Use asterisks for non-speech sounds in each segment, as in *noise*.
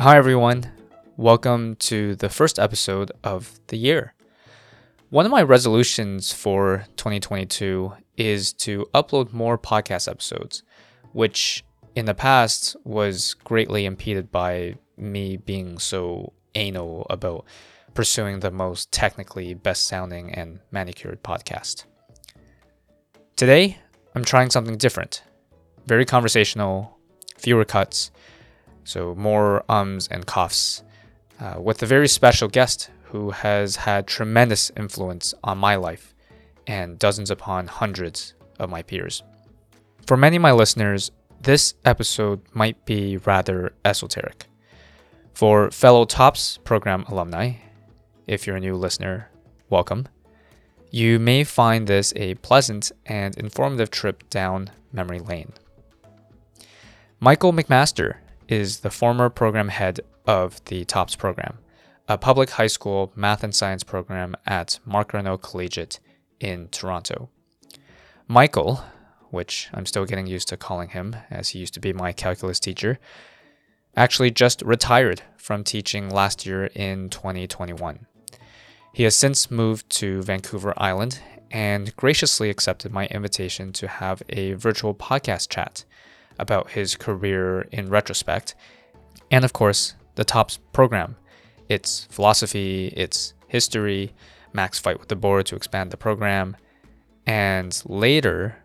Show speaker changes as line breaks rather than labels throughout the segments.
Hi, everyone. Welcome to the first episode of the year. One of my resolutions for 2022 is to upload more podcast episodes, which in the past was greatly impeded by me being so anal about pursuing the most technically best sounding and manicured podcast. Today, I'm trying something different. Very conversational, fewer cuts, so more ums and coughs, uh, with a very special guest who has had tremendous influence on my life and dozens upon hundreds of my peers. For many of my listeners, this episode might be rather esoteric. For fellow TOPS program alumni, if you're a new listener, welcome. You may find this a pleasant and informative trip down memory lane. Michael McMaster is the former program head of the TOPS program, a public high school math and science program at Marc Garneau Collegiate in Toronto. Michael, which I'm still getting used to calling him as he used to be my calculus teacher, actually just retired from teaching last year in 2021. He has since moved to Vancouver Island and graciously accepted my invitation to have a virtual podcast chat about his career in retrospect, and of course, the TOPS program, its philosophy, its history, Max fight with the board to expand the program, and later,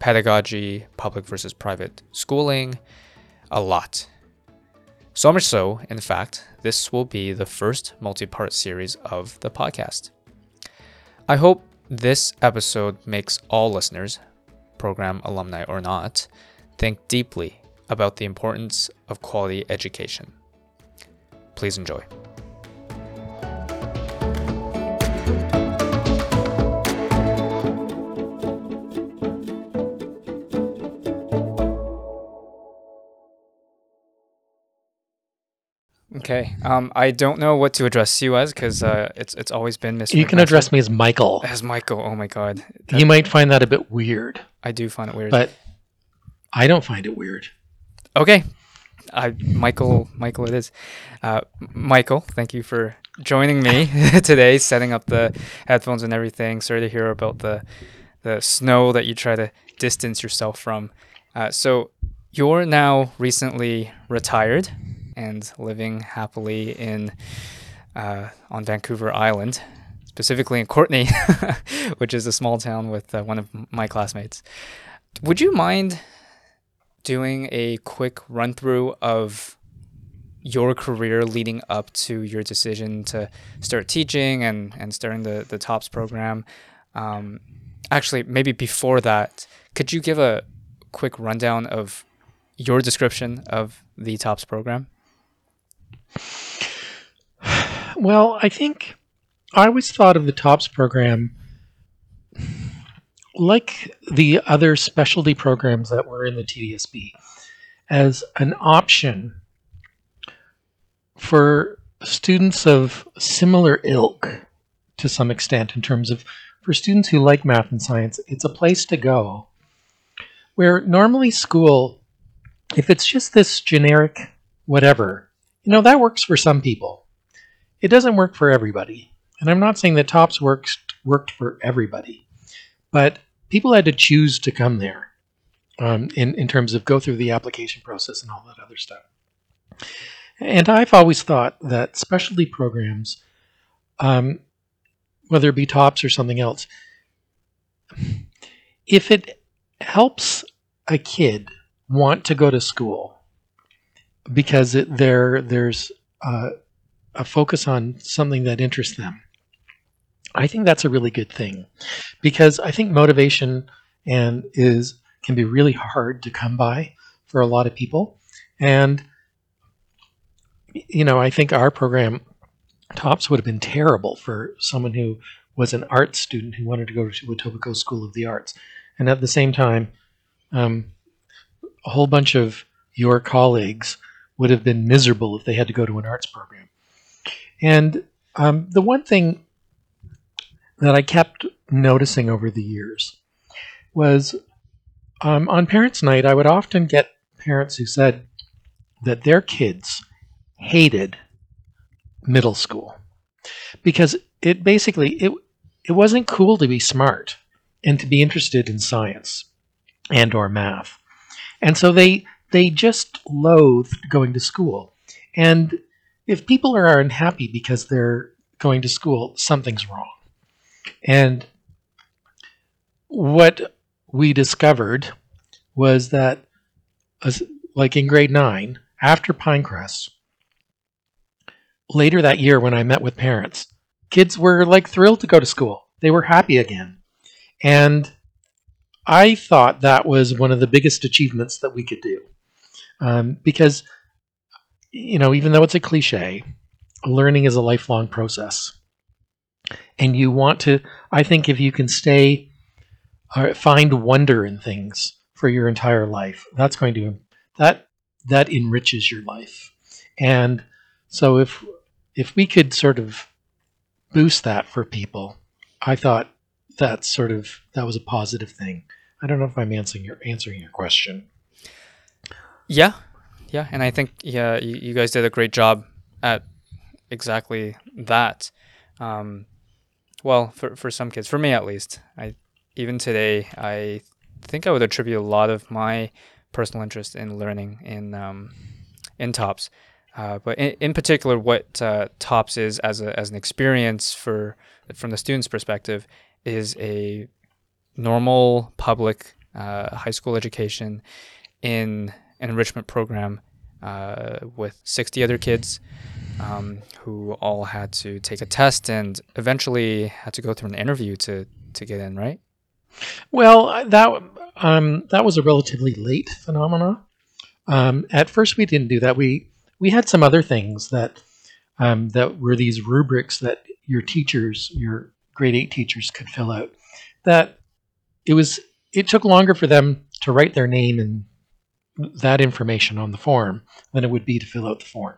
pedagogy, public versus private schooling, a lot. So much so, in fact, this will be the first multi part series of the podcast. I hope this episode makes all listeners, program alumni or not, think deeply about the importance of quality education. Please enjoy. Okay. Um, I don't know what to address you as because uh, it's it's always been Mr.
You can
McMaster.
address me as Michael.
as Michael. Oh my God,
You might find that a bit weird,
I do find it weird.
but I don't find it weird.
Okay. I Michael Michael it is. Uh, Michael, thank you for joining me *laughs* *laughs* today, setting up the headphones and everything. Sorry to hear about the the snow that you try to distance yourself from. Uh, so you're now recently retired and living happily in uh, on Vancouver Island, specifically in Courtenay, *laughs* which is a small town with uh, one of my classmates. Would you mind doing a quick run through of your career leading up to your decision to start teaching and, and starting the, the TOPS program. Um, actually, maybe before that, could you give a quick rundown of your description of the TOPS program?
Well, I think I always thought of the TOPS program like the other specialty programs that were in the TDSB as an option for students of similar ilk to some extent in terms of for students who like math and science it's a place to go where normally school if it's just this generic whatever you know that works for some people. It doesn't work for everybody. And i'm not saying that tops works worked for everybody but people had to choose to come there um, in, in terms of go through the application process and all that other stuff. And i've always thought that specialty programs um, whether it be tops or something else if it helps a kid want to go to school because it, there there's a focus on something that interests them i think that's a really good thing because i think motivation and is can be really hard to come by for a lot of people and you know i think our program tops would have been terrible for someone who was an art student who wanted to go to Etobicoke School of the Arts and at the same time um, a whole bunch of your colleagues would have been miserable if they had to go to an arts program. And um, the one thing that I kept noticing over the years was um, on Parents' Night, I would often get parents who said that their kids hated middle school because it basically it it wasn't cool to be smart and to be interested in science and or math. And so they they just loathed going to school. And if people are unhappy because they're going to school, something's wrong. And what we discovered was that, like in grade nine, after Pinecrest, later that year when I met with parents, kids were like thrilled to go to school. They were happy again. And I thought that was one of the biggest achievements that we could do. Um, because, you know, even though it's a cliche, learning is a lifelong process. And you want to, I think, if you can stay, uh, find wonder in things for your entire life, that's going to, that, that enriches your life. And so if, if we could sort of boost that for people, I thought that's sort of, that was a positive thing. I don't know if I'm answering your, answering your question.
Yeah, yeah, and I think yeah, you, you guys did a great job at exactly that. Um, well, for for some kids, for me at least, I even today I think I would attribute a lot of my personal interest in learning in um, in tops. Uh, but in, in, particular, what uh, TOPS is as a as an experience for from the student's perspective is a normal public uh, high school education in an enrichment program uh, with 60 other kids um, who all had to take a test and eventually had to go through an interview to, to get in, right?
Well, that um, that was a relatively late phenomenon. Um, at first, we didn't do that. We we had some other things that um, that were these rubrics that your teachers, your grade eight teachers, could fill out. That it was it took longer for them to write their name and that information on the form than it would be to fill out the form.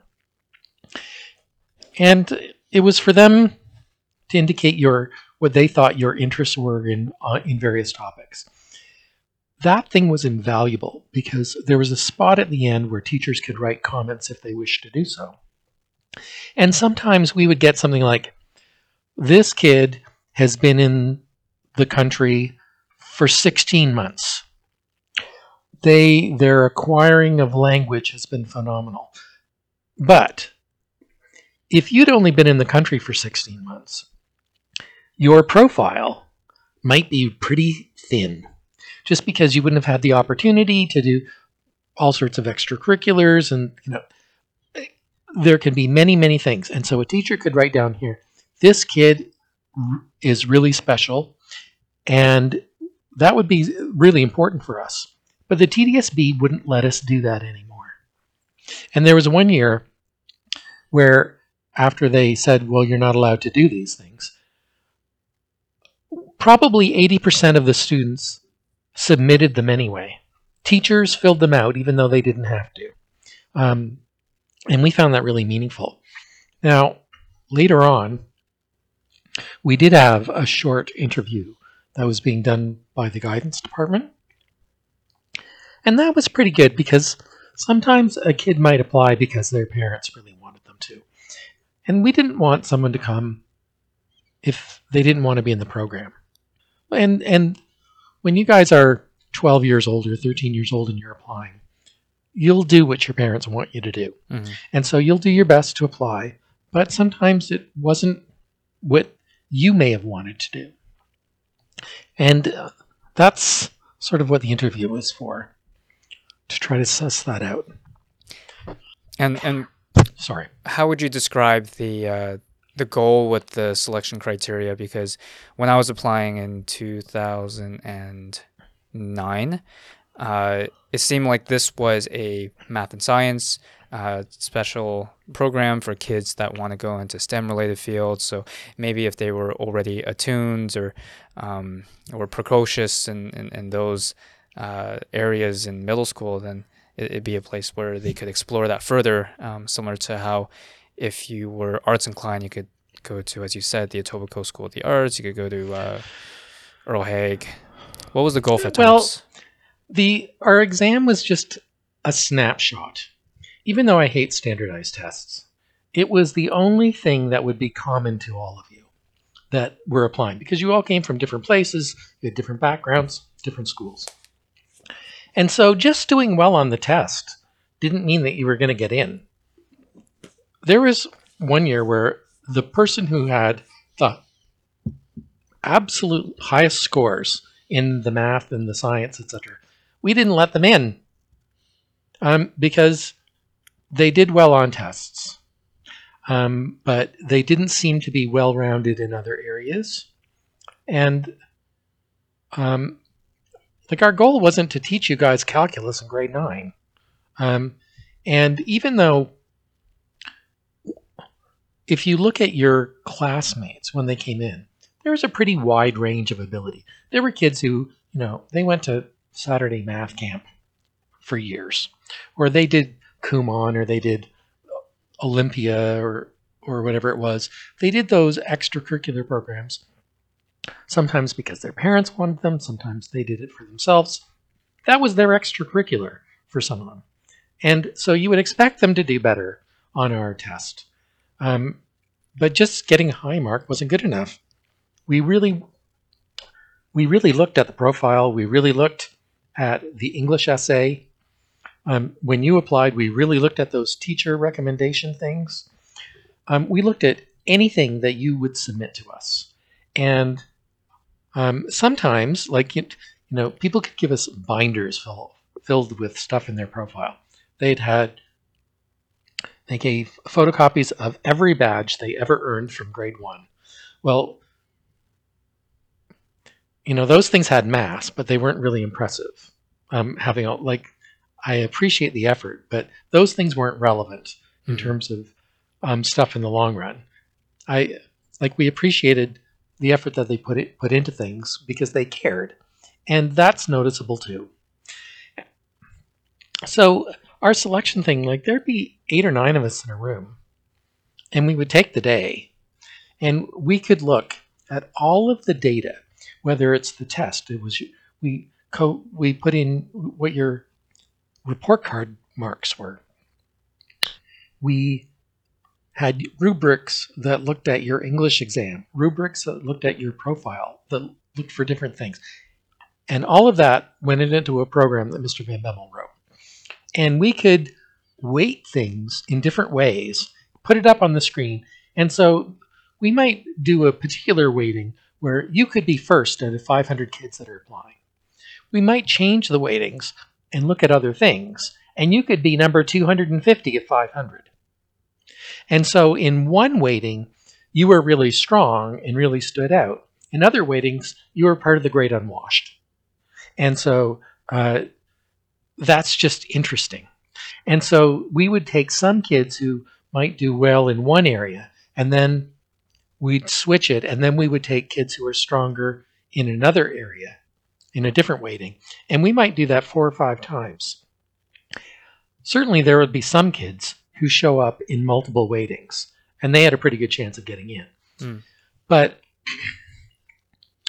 And it was for them to indicate your what they thought your interests were in uh, in various topics. That thing was invaluable because there was a spot at the end where teachers could write comments if they wished to do so. And sometimes we would get something like, "This kid has been in the country for 16 months." they their acquiring of language has been phenomenal. But if you'd only been in the country for 16 months, your profile might be pretty thin just because you wouldn't have had the opportunity to do all sorts of extracurriculars and you know there can be many many things and so a teacher could write down here this kid is really special and that would be really important for us but the TDSB wouldn't let us do that anymore. And there was one year where, after they said, well, you're not allowed to do these things, probably 80% of the students submitted them anyway. Teachers filled them out even though they didn't have to. Um, and we found that really meaningful. Now, later on, we did have a short interview that was being done by the guidance department. And that was pretty good because sometimes a kid might apply because their parents really. And we didn't want someone to come if they didn't want to be in the program. And and when you guys are 12 years old or 13 years old and you're applying, you'll do what your parents want you to do. Mm-hmm. And so you'll do your best to apply, but sometimes it wasn't what you may have wanted to do. And uh, that's sort of what the interview was for to try to suss that out.
And and
sorry,
how would you describe the uh, the goal with the selection criteria? Because when I was applying in two thousand and nine, uh, it seemed like this was a math and science uh, special program for kids that want to go into STEM related fields. So maybe if they were already attuned or um, or precocious in, in, in those uh, areas in middle school, then it, would be a place where they could explore that further, um, similar to how if you were arts inclined, you could go to, as you said, the Etobicoke School of the Arts. You could go to uh, Earl Haig. What was the goal for
Well, the our exam was just a snapshot. even though I hate standardized tests, it was the only thing that would be common to all of you that were applying because you all came from different places, you had different backgrounds, different schools. And so just doing well on the test didn't mean that you were going to get in. There was one year where the person who had the absolute highest scores in the math and the science, etc., we didn't let them in um, because they did well on tests, um, but they didn't seem to be well rounded in other areas. And um, like our goal wasn't to teach you guys calculus in grade nine. Um, and even though if you look at your classmates when they came in, there was a pretty wide range of ability. There were kids who, you know, they went to Saturday math camp for years, or they did Kumon, or they did Olympia, or or whatever it was. They did those extracurricular programs. Sometimes because their parents wanted them, sometimes they did it for themselves. That was their extracurricular for some of them. And so you would expect them to do better on our test. Um, but just getting a high mark wasn't good enough. We really, we really looked at the profile. We really looked at the English essay. Um, when you applied, we really looked at those teacher recommendation things. Um, we looked at anything that you would submit to us, and um, sometimes, like you, you know, people could give us binders full, filled with stuff in their profile. They'd had they gave photocopies of every badge they ever earned from grade one. Well, you know, those things had mass, but they weren't really impressive. Um, having a, like, I appreciate the effort, but those things weren't relevant in
Mhm.
terms of um, stuff in the long run. I like we appreciated the effort that they put it put into things because they cared, and that's noticeable too. So our selection thing, like there'd be eight or nine of us in a room, and we would take the day, and we could look at all of the data, whether it's the test, it was we co- we put in what your report card marks were. We had rubrics that looked at your English exam, rubrics that looked at your profile, that looked for different things. And all of that went into a program that Mr. Van Bemmel wrote. And we could weight things in different ways, put it up on the screen. And so we might do a particular weighting where you could be first out of 500 kids that are applying. We might change the weightings and look at other things, and you could be number 250 of 500. And so in one weighting, you were really strong and really stood out. In other weightings, you were part of the great unwashed. And so uh, that's just interesting. And so we would take some kids who might do well in one area, and then we'd switch it, and then we would take kids who are stronger in another area in a different weighting. And we might do that four or five times. Certainly, there would be some kids who show up in multiple weightings, and they had a pretty good chance of getting in.
Mm.
But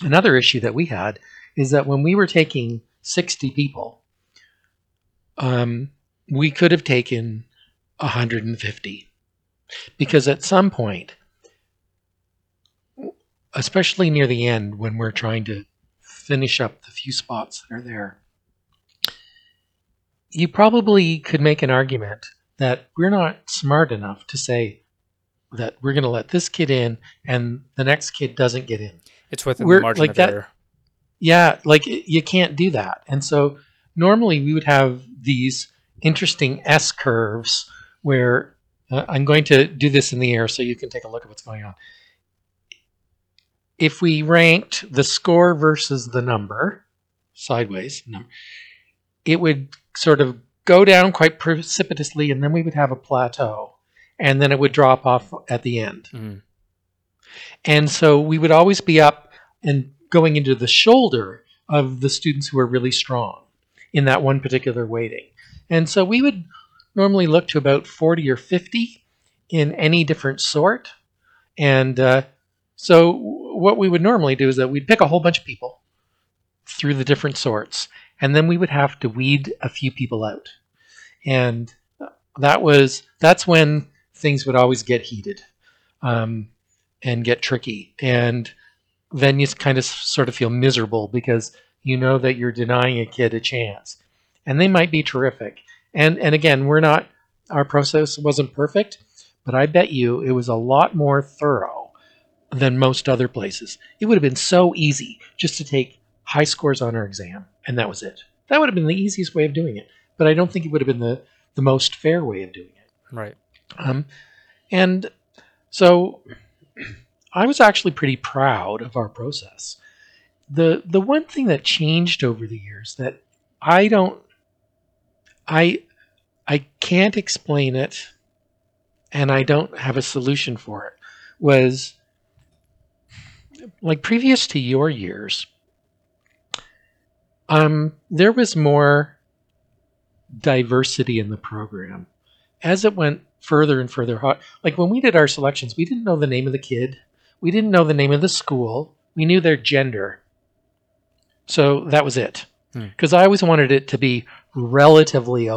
another issue that we had is that when we were taking 60 people, um, we could have taken 150 because at some point, especially near the end when we're trying to finish up the few spots that are there, you probably could make an argument that we're not smart enough to say that we're going to let this kid in and the next kid doesn't get in.
It's within
We're-
the margin
like
of
that-
error.
Yeah, like you can't do that. And so normally we would have these interesting S curves where uh, I'm going to do this in the air so you can take a look at what's going on. If we ranked the score versus the number, sideways, number, it would sort of go down quite precipitously and then we would have a plateau and then it would drop off at the end.
Mhm.
And so we would always be up and going into the shoulder of the students who are really strong in that one particular weighting. And so we would normally look to about 40 or 50 in any different sort. And uh, so what we would normally do is that we'd pick a whole bunch of people through the different sorts, and then we would have to weed a few people out. And that was that's when things would always get heated um, and get tricky, and then you kind of sort of feel miserable because you know that you're denying a kid a chance, and they might be terrific. And and again, we're not our process wasn't perfect, but I bet you it was a lot more thorough than most other places. It would have been so easy just to take high scores on our exam, and that was it. That would have been the easiest way of doing it. But I don't think it would have been the, the most fair way of doing it.
Right.
Um, and so *clears throat* I was actually pretty proud of our process. The the one thing that changed over the years that I don't I I can't explain it and I don't have a solution for it was like previous to your years um there was more diversity in the program as it went further and further hot like when we did our selections we didn't know the name of the kid we didn't know the name of the school we knew their gender so that was it
Hmm.
because i always wanted it to be relatively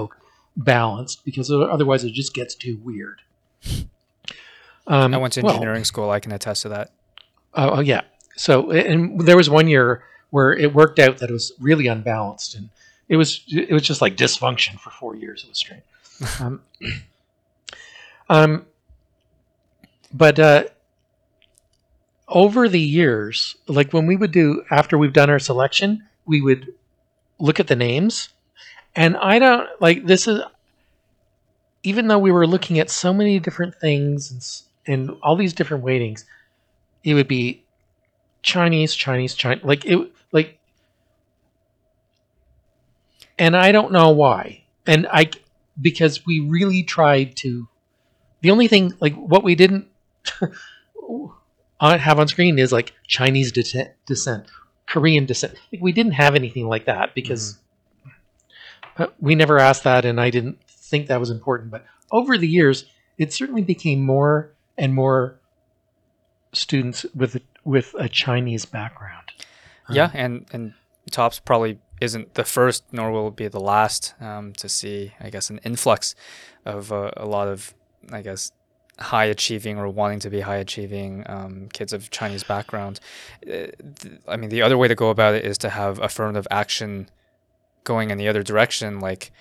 balanced because otherwise it just gets too weird *laughs* um,
I went to
well,
engineering school. I can attest to that.
Oh, oh, yeah. So and there was one year where it worked out that it was really unbalanced, and it was it was just like dysfunction for four years. It was strange. *laughs* um, um, but uh, over the years, like when we would do after we've done our selection, we would look at the names, and I don't like this is even though we were looking at so many different things and, and all these different weightings, it would be Chinese, Chinese, Chinese, like it, like, and I don't know why, and I because we really tried to. The only thing, like, what we didn't *laughs* have on screen is like Chinese descent, descent Korean descent. Like, we didn't have anything like that because uh, we never asked that, and I didn't think that was important. But over the years, it certainly became more and more students with with a Chinese background.
Yeah, and and Tops probably isn't the first, nor will it be the last um, to see, I guess, an influx of uh, a lot of, I guess, high achieving or wanting to be high achieving um, kids of Chinese background. Uh, I mean, the other way to go about it is to have affirmative action going in the other direction, like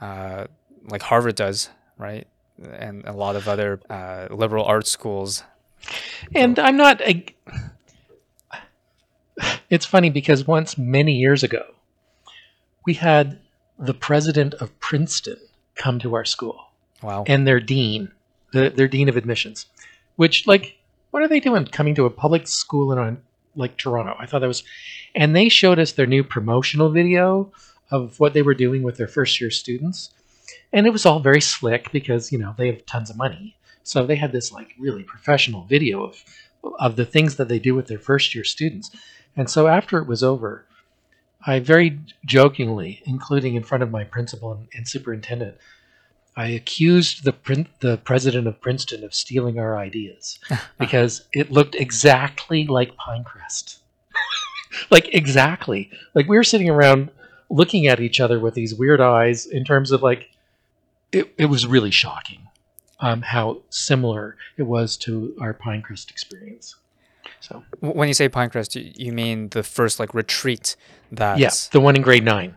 uh, like Harvard does, right? And a lot of other uh, liberal arts schools.
And I'm not. A, *sighs* it's funny because once many years ago, we had the president of Princeton come to our school
Wow.
and their dean, the, their dean of admissions, which like, what are they doing coming to a public school in on like Toronto? I thought that was, and they showed us their new promotional video of what they were doing with their first year students, and it was all very slick because you know they have tons of money, so they had this like really professional video of of the things that they do with their first year students, and so after it was over. I very jokingly, including in front of my principal and, and superintendent, I accused the prin- the president of Princeton of stealing our ideas *laughs* because it looked exactly like Pinecrest. *laughs* like exactly. Like we were sitting around looking at each other with these weird eyes in terms of like it, it was really shocking um, how similar it was to our Pinecrest experience. So
When you say Pinecrest, you, mean the first like retreat that
yeah, the one in grade nine.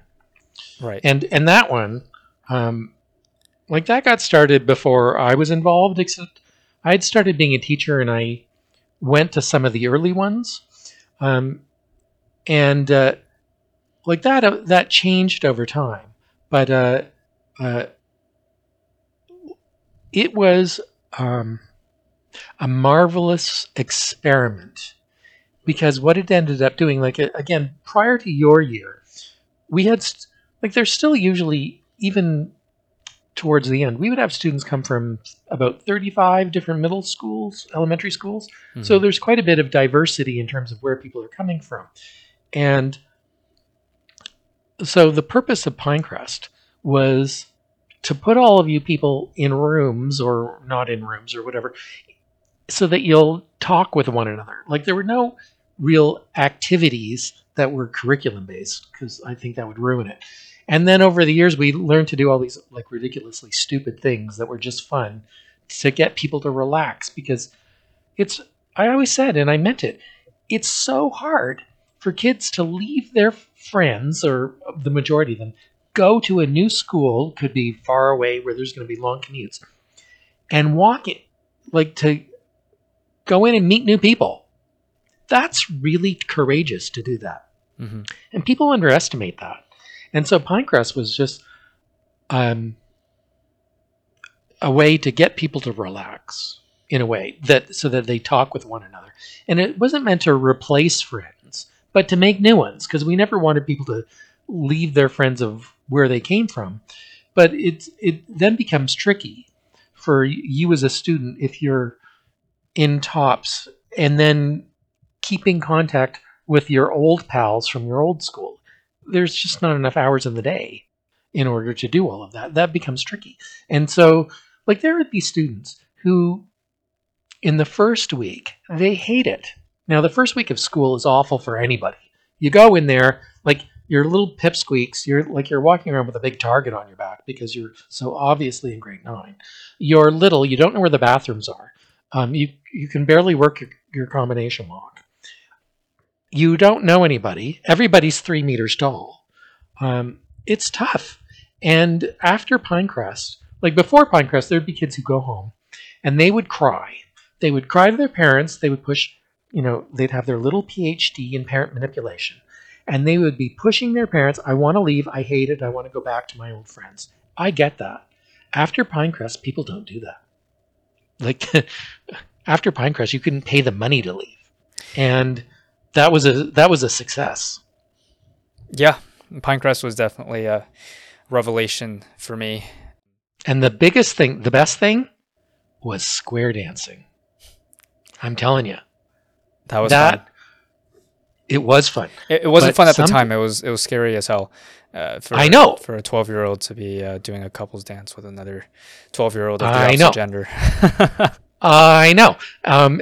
right.
and and that one um like that got started before i was involved except i had started being a teacher and i went to some of the early ones um and uh like that uh, that changed over time but uh uh it was um a marvelous experiment. Because what it ended up doing like uh, again prior to your year we had st- like there's still usually even towards the end we would have students come from about 35 different middle schools elementary schools. So
Mhm.
there's quite a bit of diversity in terms of where people are coming from. And so the purpose of pinecrest was to put all of you people in rooms or not in rooms or whatever so that you'll talk with one another like there were no real activities that were curriculum based because I think that would ruin it. And then over the years, we learned to do all these like ridiculously stupid things that were just fun to get people to relax because it's, I always said, and I meant it, it's so hard for kids to leave their friends or the majority of them go to a new school, could be far away where there's going to be long commutes, and walk it, like to go in and meet new people. That's really courageous to do that.
hmm
And people underestimate that. And so Pinecrest was just um, a way to get people to relax in a way that so that they talk with one another. And it wasn't meant to replace friends, but to make new ones because we never wanted people to leave their friends of where they came from. But it it then becomes tricky for you as a student if you're in tops and then keeping contact with your old pals from your old school. There's just not enough hours in the day in order to do all of that. That becomes tricky. And so, like, there would be students who, in the first week, they hate it. Now, the first week of school is awful for anybody. You go in there, like, you're little pipsqueaks. You're like you're walking around with a big target on your back because you're so obviously in grade nine. You're little. You don't know where the bathrooms are. Um, you you can barely work your, your combination lock. You don't know anybody. Everybody's three meters tall. Um, it's tough. And after Pinecrest, like before Pinecrest, there'd be kids who go home and they would cry. They would cry to their parents. They would push, you know, they'd have their little PhD in parent manipulation. And they would be pushing their parents, I want to leave. I hate it. I want to go back to my old friends. I get that. After Pinecrest, people don't do that. Like *laughs* after Pinecrest, you couldn't pay the money to leave. And that was a that was a success.
Yeah, Pinecrest was definitely a revelation for me.
And the biggest thing, the best thing, was square dancing. I'm telling you,
That was
that
fun.
It was fun.
It, it wasn't
but
fun at the time. It was it was scary as hell. Uh, for,
I know.
for a twelve year old to be uh, doing a couples dance with another twelve year old of the
I
opposite
know.
gender. *laughs*
I know. Um,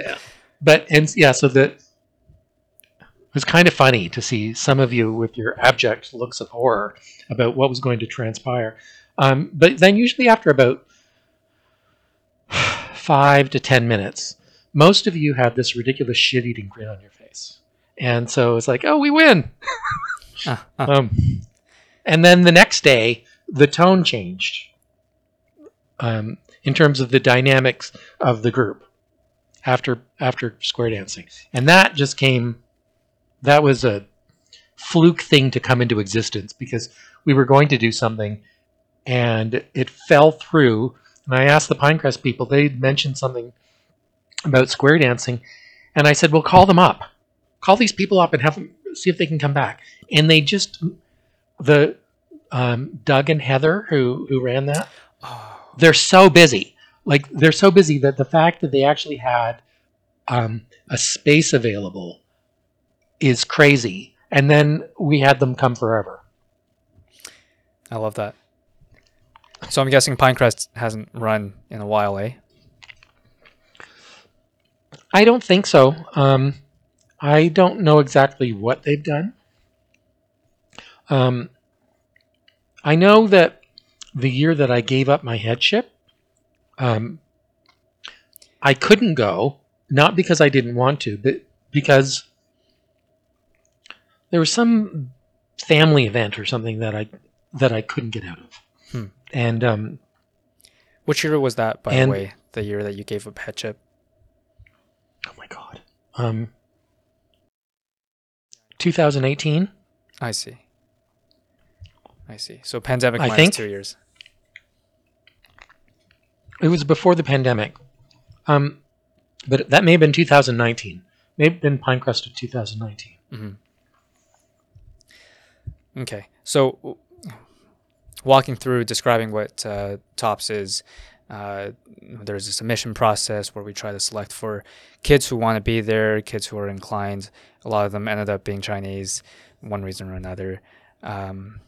but and yeah, so that it was kind of funny to see some of you with your abject looks of horror about what was going to transpire. Um, but then usually after about *sighs* five to ten minutes, most of you had this ridiculous shit-eating grin on your face, and so it's like, oh, we win. *laughs*
Ah, ah.
Um, and then the next day, the tone changed um, in terms of the dynamics of the group after after square dancing, and that just came. That was a fluke thing to come into existence because we were going to do something, and it fell through. And I asked the Pinecrest people; they mentioned something about square dancing, and I said, "Well, call them up, call these people up, and have them see if they can come back." And they just the um, Doug and Heather who who ran that
Oh,
they're so busy. Like they're so busy that the fact that they actually had um, a space available is crazy. And then we had them come forever.
I love that. So I'm guessing Pinecrest hasn't run in a while, eh?
I don't think so. Um, I don't know exactly what they've done. Um, I know that the year that I gave up my headship, um, I couldn't go, not because I didn't want to, but because there was some family event or something that I that I couldn't get out of.
Hmm.
And um,
Which year was that, by the way? The year that you gave up headship?
oh my god, um, 2018.
I see. I see. So pandemic
I
minus
think-
two years.
It was before the pandemic. Um, but that may have been 2019. May have been Pinecrest of 2019.
hmm Okay. So, walking through describing what uh, TOPS is, uh, there's a submission process where we try to select for kids who want to be there, kids who are inclined. A lot of them ended up being Chinese, one reason or another. Um,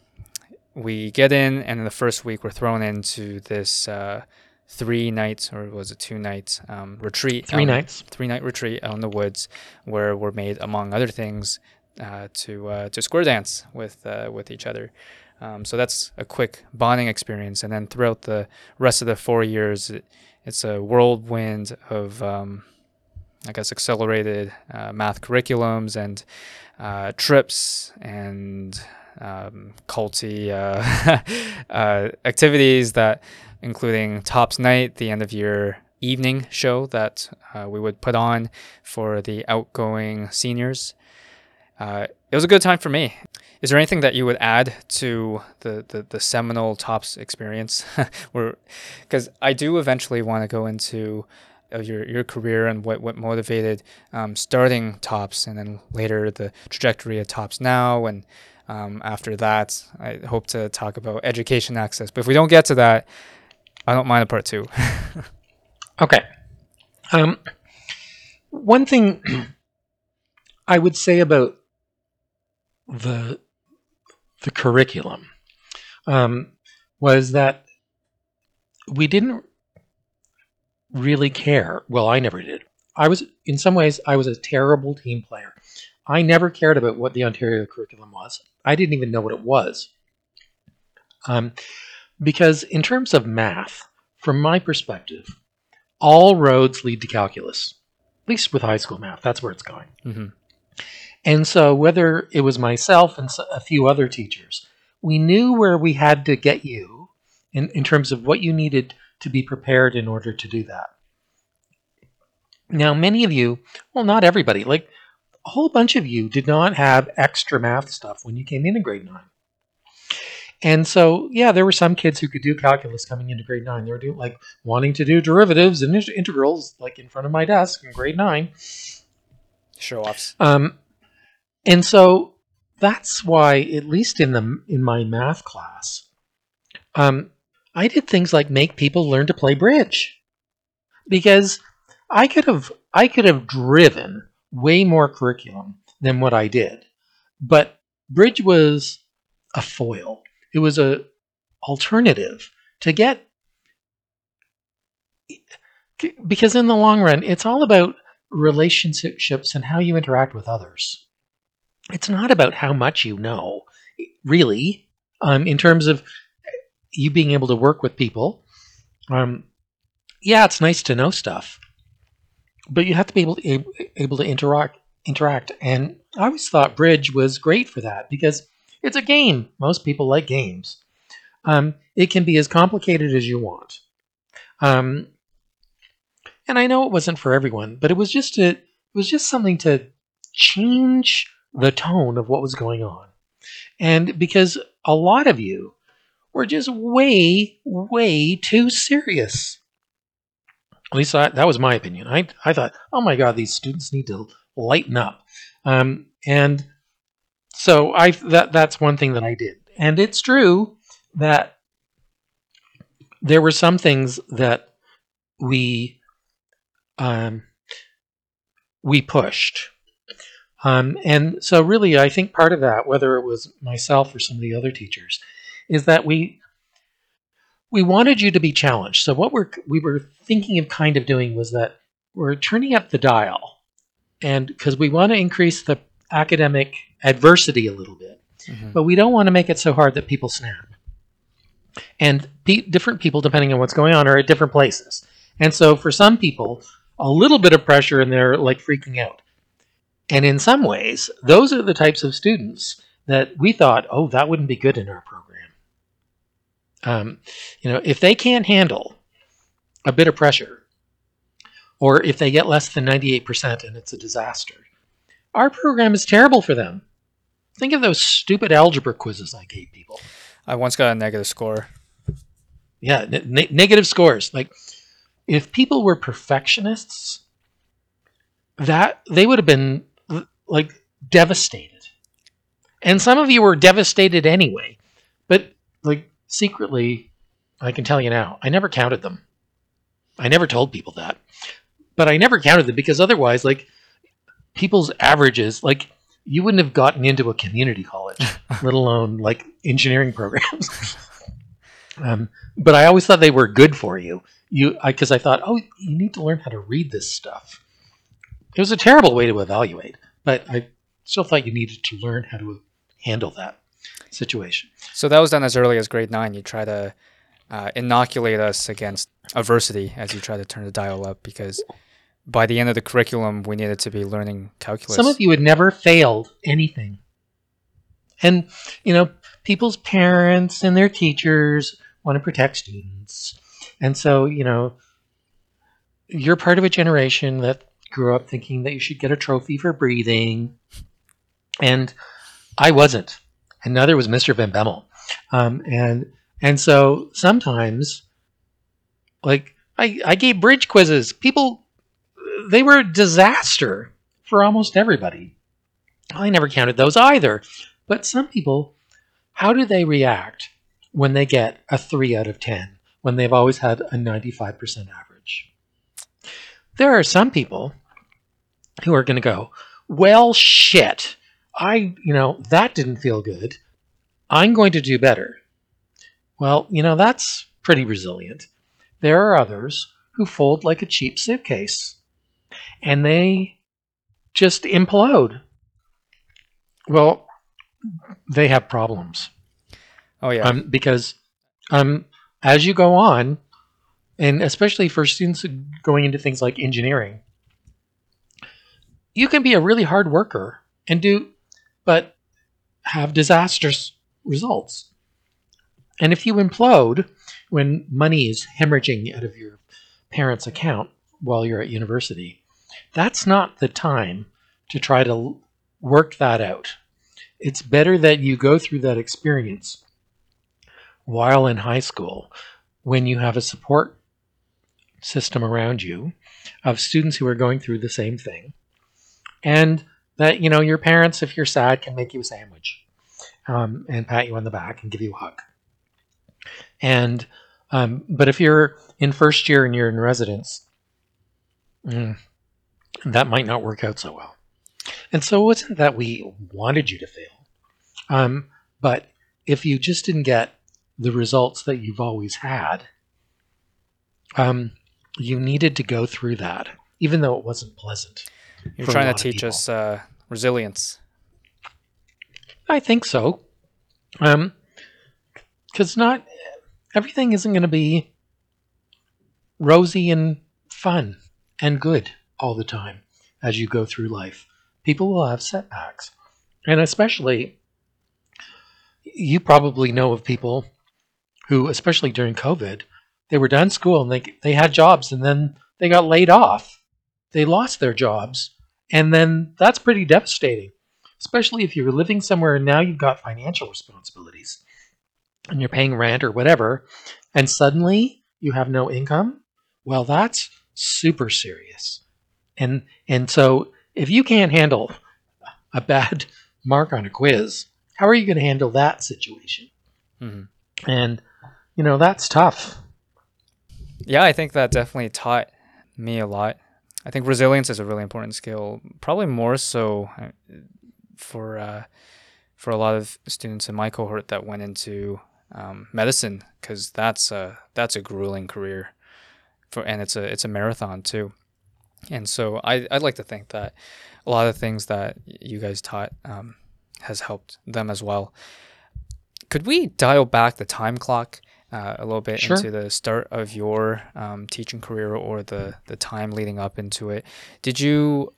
we get in, and in the first week, we're thrown into this uh, three nights, or was it two nights, um, retreat.
Three
out-
nights.
three night retreat out in the woods where we're made, among other things, uh, to uh, to square dance with uh, with each other. Um, so that's a quick bonding experience, and then throughout the rest of the four years, it, it's a whirlwind of um, I guess accelerated uh, math curriculums and uh, trips and um, culty uh, *laughs* uh, activities that including Tops Night, the end of year evening show that uh, we would put on for the outgoing seniors. Uh, it was a good time for me. Is there anything that you would add to the, the, the seminal Tops experience? *laughs* Because I do eventually want to go into uh, your, your career and what, what motivated um, starting Tops and then later the trajectory of Tops now. And um, after that, I hope to talk about education access. But if we don't get to that, I don't mind a part two. *laughs*
okay. Um, one thing *clears throat* I would say about the the curriculum um, was that we didn't really care. Well, I never did. I was, in some ways, I was a terrible team player. I never cared about what the Ontario curriculum was. I didn't even know what it was. Um, because in terms of math, from my perspective, all roads lead to calculus. At least with high school math, that's where it's going. Mm-hmm. And so, whether it was myself and a few other teachers, we knew where we had to get you in, in terms of what you needed to be prepared in order to do that. Now, many of you, well, not everybody, like a whole bunch of you did not have extra math stuff when you came into grade nine. And so, yeah, there were some kids who could do calculus coming into grade nine. They were doing like wanting to do derivatives and integrals, like in front of my desk in grade nine.
Show offs.
Um, and so that's why, at least in the in my math class, um, I did things like make people learn to play bridge, because I could have I could have driven way more curriculum than what I did, but bridge was a foil. It was a alternative to get because in the long run it's all about relationships and how you interact with others it's not about how much you know really um, in terms of you being able to work with people um, yeah it's nice to know stuff but you have to be able to, able to interact interact and i always thought bridge was great for that because it's a game. Most people like games. Um, it can be as complicated as you want. Um, and I know it wasn't for everyone, but it was just a, it was just something to change the tone of what was going on. And because a lot of you were just way, way too serious. At least I, that was my opinion. I, I thought, oh my God, these students need to lighten up. Um, and so I that that's one thing that I did, and it's true that there were some things that we um, we pushed. Um, and so, really, I think part of that, whether it was myself or some of the other teachers, is that we we wanted you to be challenged. So, what we're we were thinking of kind of doing was that we're turning up the dial, and because we want to increase the academic adversity a little bit, mm-hmm. but we don't want to make it so hard that people snap. And pe- different people, depending on what's going on, are at different places. And so for some people, a little bit of pressure and they're like freaking out. And in some ways, those are the types of students that we thought, oh, that wouldn't be good in our program. Um, you know, if they can't handle a bit of pressure, or if they get less than 98% and it's a disaster, our program is terrible for them. Think of those stupid algebra quizzes I gave people.
I once got a negative score.
Yeah, ne- negative scores. Like, if people were perfectionists, that they would have been like devastated. And some of you were devastated anyway. But like secretly, I can tell you now, I never counted them. I never told people that. But I never counted them because otherwise, like people's averages, like you wouldn't have gotten into a community college, *laughs* let alone like engineering programs. *laughs* um, but I always thought they were good for you. You, because I, I thought, oh, you need to learn how to read this stuff. It was a terrible way to evaluate, but I, Still thought you needed to learn how to handle that situation.
So that was done as early as grade nine. You try to uh, inoculate us against adversity as you try to turn the dial up because by the end of the curriculum, we needed to be learning calculus.
Some of you had never failed anything. And, you know, people's parents and their teachers want to protect students. And so, you know, you're part of a generation that grew up thinking that you should get a trophy for breathing. And I wasn't. And neither was Mr. Van Bemmel. Um, and and so sometimes, like I, I gave bridge quizzes. People, they were a disaster for almost everybody. I never counted those either. But some people, how do they react when they get a 3 out of 10 when they've always had a 95% average? There are some people who are going to go, well, shit. I, you know, that didn't feel good. I'm going to do better. Well, you know, that's pretty resilient. There are others who fold like a cheap suitcase and they just implode. Well, they have problems.
Oh yeah.
Um, because um, as you go on, and especially for students going into things like engineering, you can be a really hard worker and do, but have disastrous results. And if you implode when money is hemorrhaging out of your parents' account while you're at university, that's not the time to try to work that out. It's better that you go through that experience while in high school when you have a support system around you of students who are going through the same thing and that you know your parents if you're sad can make you a sandwich um, and pat you on the back and give you a hug and um, but if you're in first year and you're in residence, mm, that might not work out so well. And so it wasn't that we wanted you to fail, um, but if you just didn't get the results that you've always had, um, you needed to go through that, even though it wasn't pleasant.
You're trying to teach us uh, resilience.
I think so. Um, because not everything isn't going to be rosy and fun and good all the time as you go through life. People will have setbacks. And especially, you probably know of people who, especially during COVID, they were done school and they, they had jobs and then they got laid off. They lost their jobs. And then that's pretty devastating, especially if you're living somewhere and now you've got financial responsibilities and you're paying rent or whatever, and suddenly you have no income, well, that's super serious. And and so if you can't handle a bad *laughs* mark on a quiz, how are you going to handle that situation? Mm-hmm. And you know that's tough.
Yeah, I think that definitely taught me a lot. I think resilience is a really important skill, probably more so uh, for uh, for a lot of students in my cohort that went into um, medicine because that's a that's a grueling career, for and it's a it's a marathon too. And so I I'd like to think that a lot of things that you guys taught um, has helped them as well. Could we dial back the time clock uh, a little bit sure. into the start of your um, teaching career or the the time leading up into it? Did you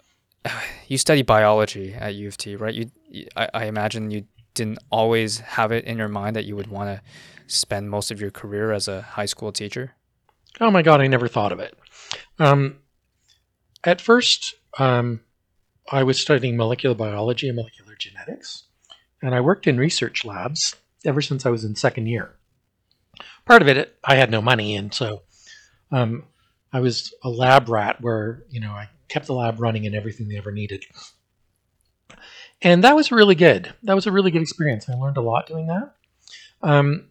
*sighs* you study biology at U of T, right? You I, I imagine you didn't always have it in your mind that you would want to spend most of your career as a high school teacher?
Oh my God, I never thought of it. Um, at first, um, I was studying molecular biology and molecular genetics, and I worked in research labs ever since I was in second year. Part of it, I had no money, and so um, I was a lab rat where you know I kept the lab running and everything they ever needed. And that was really good. That was a really good experience. I learned a lot doing that. Um,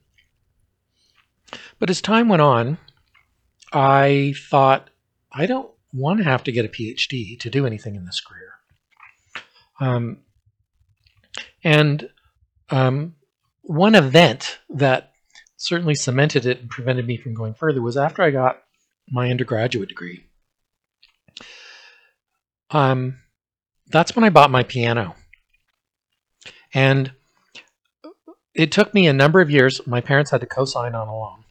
but as time went on, I thought, I don't want to have to get a PhD to do anything in this career. Um, and um, one event that certainly cemented it and prevented me from going further was after I got my undergraduate degree. Um, that's when I bought my piano. And it took me a number of years. My parents had to co sign on a loan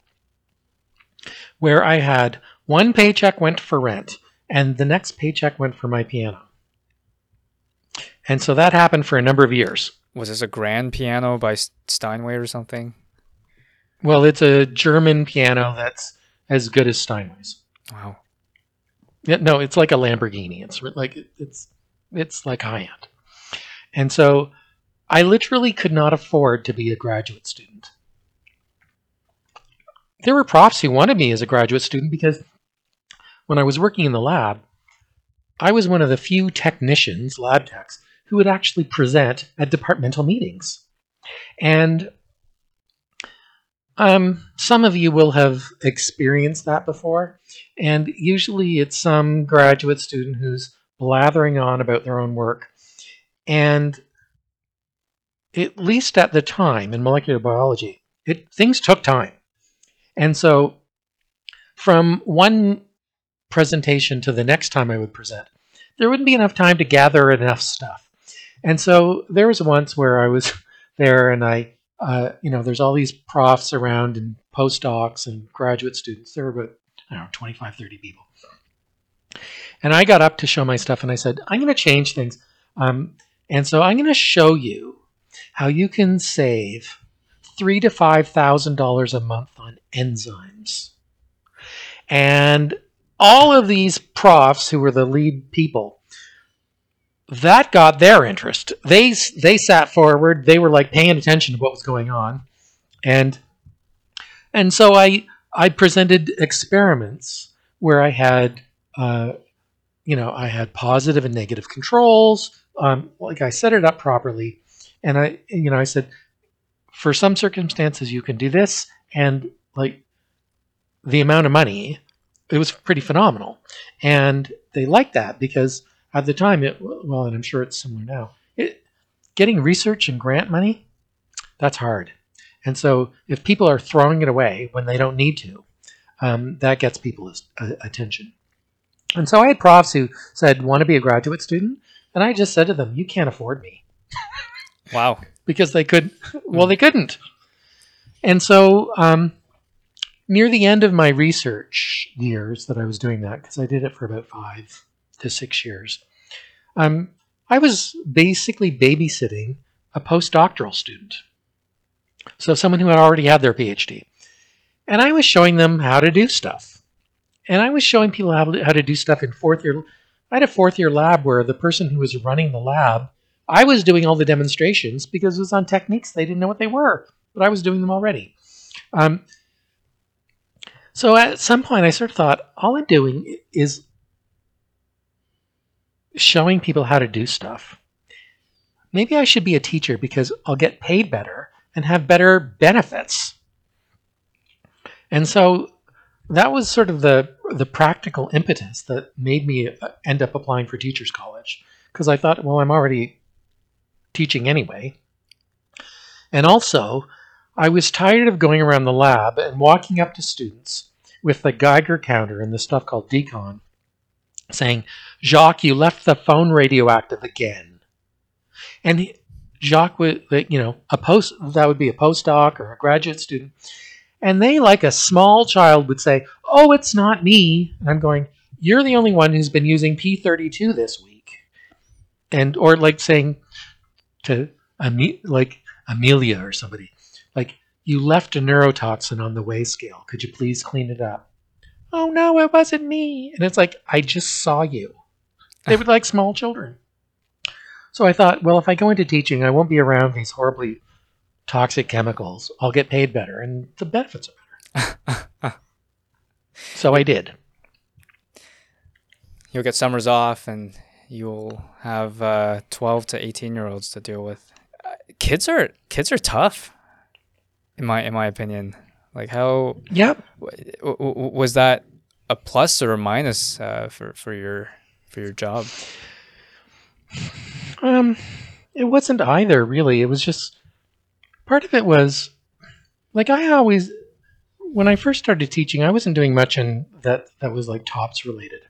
where I had one paycheck went for rent and the next paycheck went for my piano. And so that happened for a number of years.
Was this a grand piano by Steinway or something?
Well, it's a German piano that's as good as Steinway's.
Wow.
Yeah, no, it's like a Lamborghini. It's like it's it's like high end. And so I literally could not afford to be a graduate student. There were profs who wanted me as a graduate student because when I was working in the lab, I was one of the few technicians, lab techs, who would actually present at departmental meetings. And um, some of you will have experienced that before, and usually it's some graduate student who's blathering on about their own work. And at least at the time in molecular biology, it, things took time. And so from one presentation to the next time I would present, there wouldn't be enough time to gather enough stuff. And so there was once where I was *laughs* there and I, uh, you know, there's all these profs around and postdocs and graduate students. There were about, I don't know, 25, 30 people. And I got up to show my stuff and I said, I'm going to change things. Um, and so I'm going to show you how you can save three to five thousand dollars a month on enzymes. And all of these profs who were the lead people, that got their interest. They they sat forward. They were like paying attention to what was going on, and and so I I presented experiments where I had uh, you know I had positive and negative controls. Um, like I set it up properly, and I you know I said for some circumstances you can do this, and like the amount of money it was pretty phenomenal. And they liked that because at the time, it well, and I'm sure it's similar now. It, getting research and grant money, that's hard. And so if people are throwing it away when they don't need to, um, that gets people's uh, attention. And so I had profs who said, "Want to be a graduate student?" And I just said to them, "You can't afford me." *laughs*
Wow.
because they could. Well, they couldn't. And so um, near the end of my research years that I was doing that, because I did it for about five to six years, um, I was basically babysitting a postdoctoral student. So someone who had already had their PhD. And I was showing them how to do stuff. And I was showing people how to, how to do stuff in fourth year. I had a fourth year lab where the person who was running the lab, I was doing all the demonstrations because it was on techniques they didn't know what they were, but I was doing them already. Um, so at some point, I sort of thought, all I'm doing is showing people how to do stuff. Maybe I should be a teacher because I'll get paid better and have better benefits. And so that was sort of the the practical impetus that made me uh, end up applying for teachers college because I thought, well, I'm already teaching anyway. And also, I was tired of going around the lab and walking up to students with the Geiger counter and the stuff called Decon saying, Jacques, you left the phone radioactive again. And he, Jacques would, you know, a post that would be a postdoc or a graduate student, and they, like a small child, would say, "Oh, it's not me." And I'm going, "You're the only one who's been using P32 this week," and or like saying to like Amelia or somebody, like, you left a neurotoxin on the weigh scale. Could you please clean it up? Oh no, it wasn't me. And it's like, I just saw you. They were like small children. So I thought, well, if I go into teaching, I won't be around these horribly toxic chemicals. I'll get paid better, and the benefits are better. *laughs* so I did.
You'll get summers off, and you'll have uh, 12 to 18 year olds to deal with. Uh, kids are kids are tough in my in my opinion. Like how?
Yep.
W- w- was that a plus or a minus uh, for for your for your job?
Um, it wasn't either really. It was just part of it was like I always when I first started teaching, I wasn't doing much in that that was like tops related.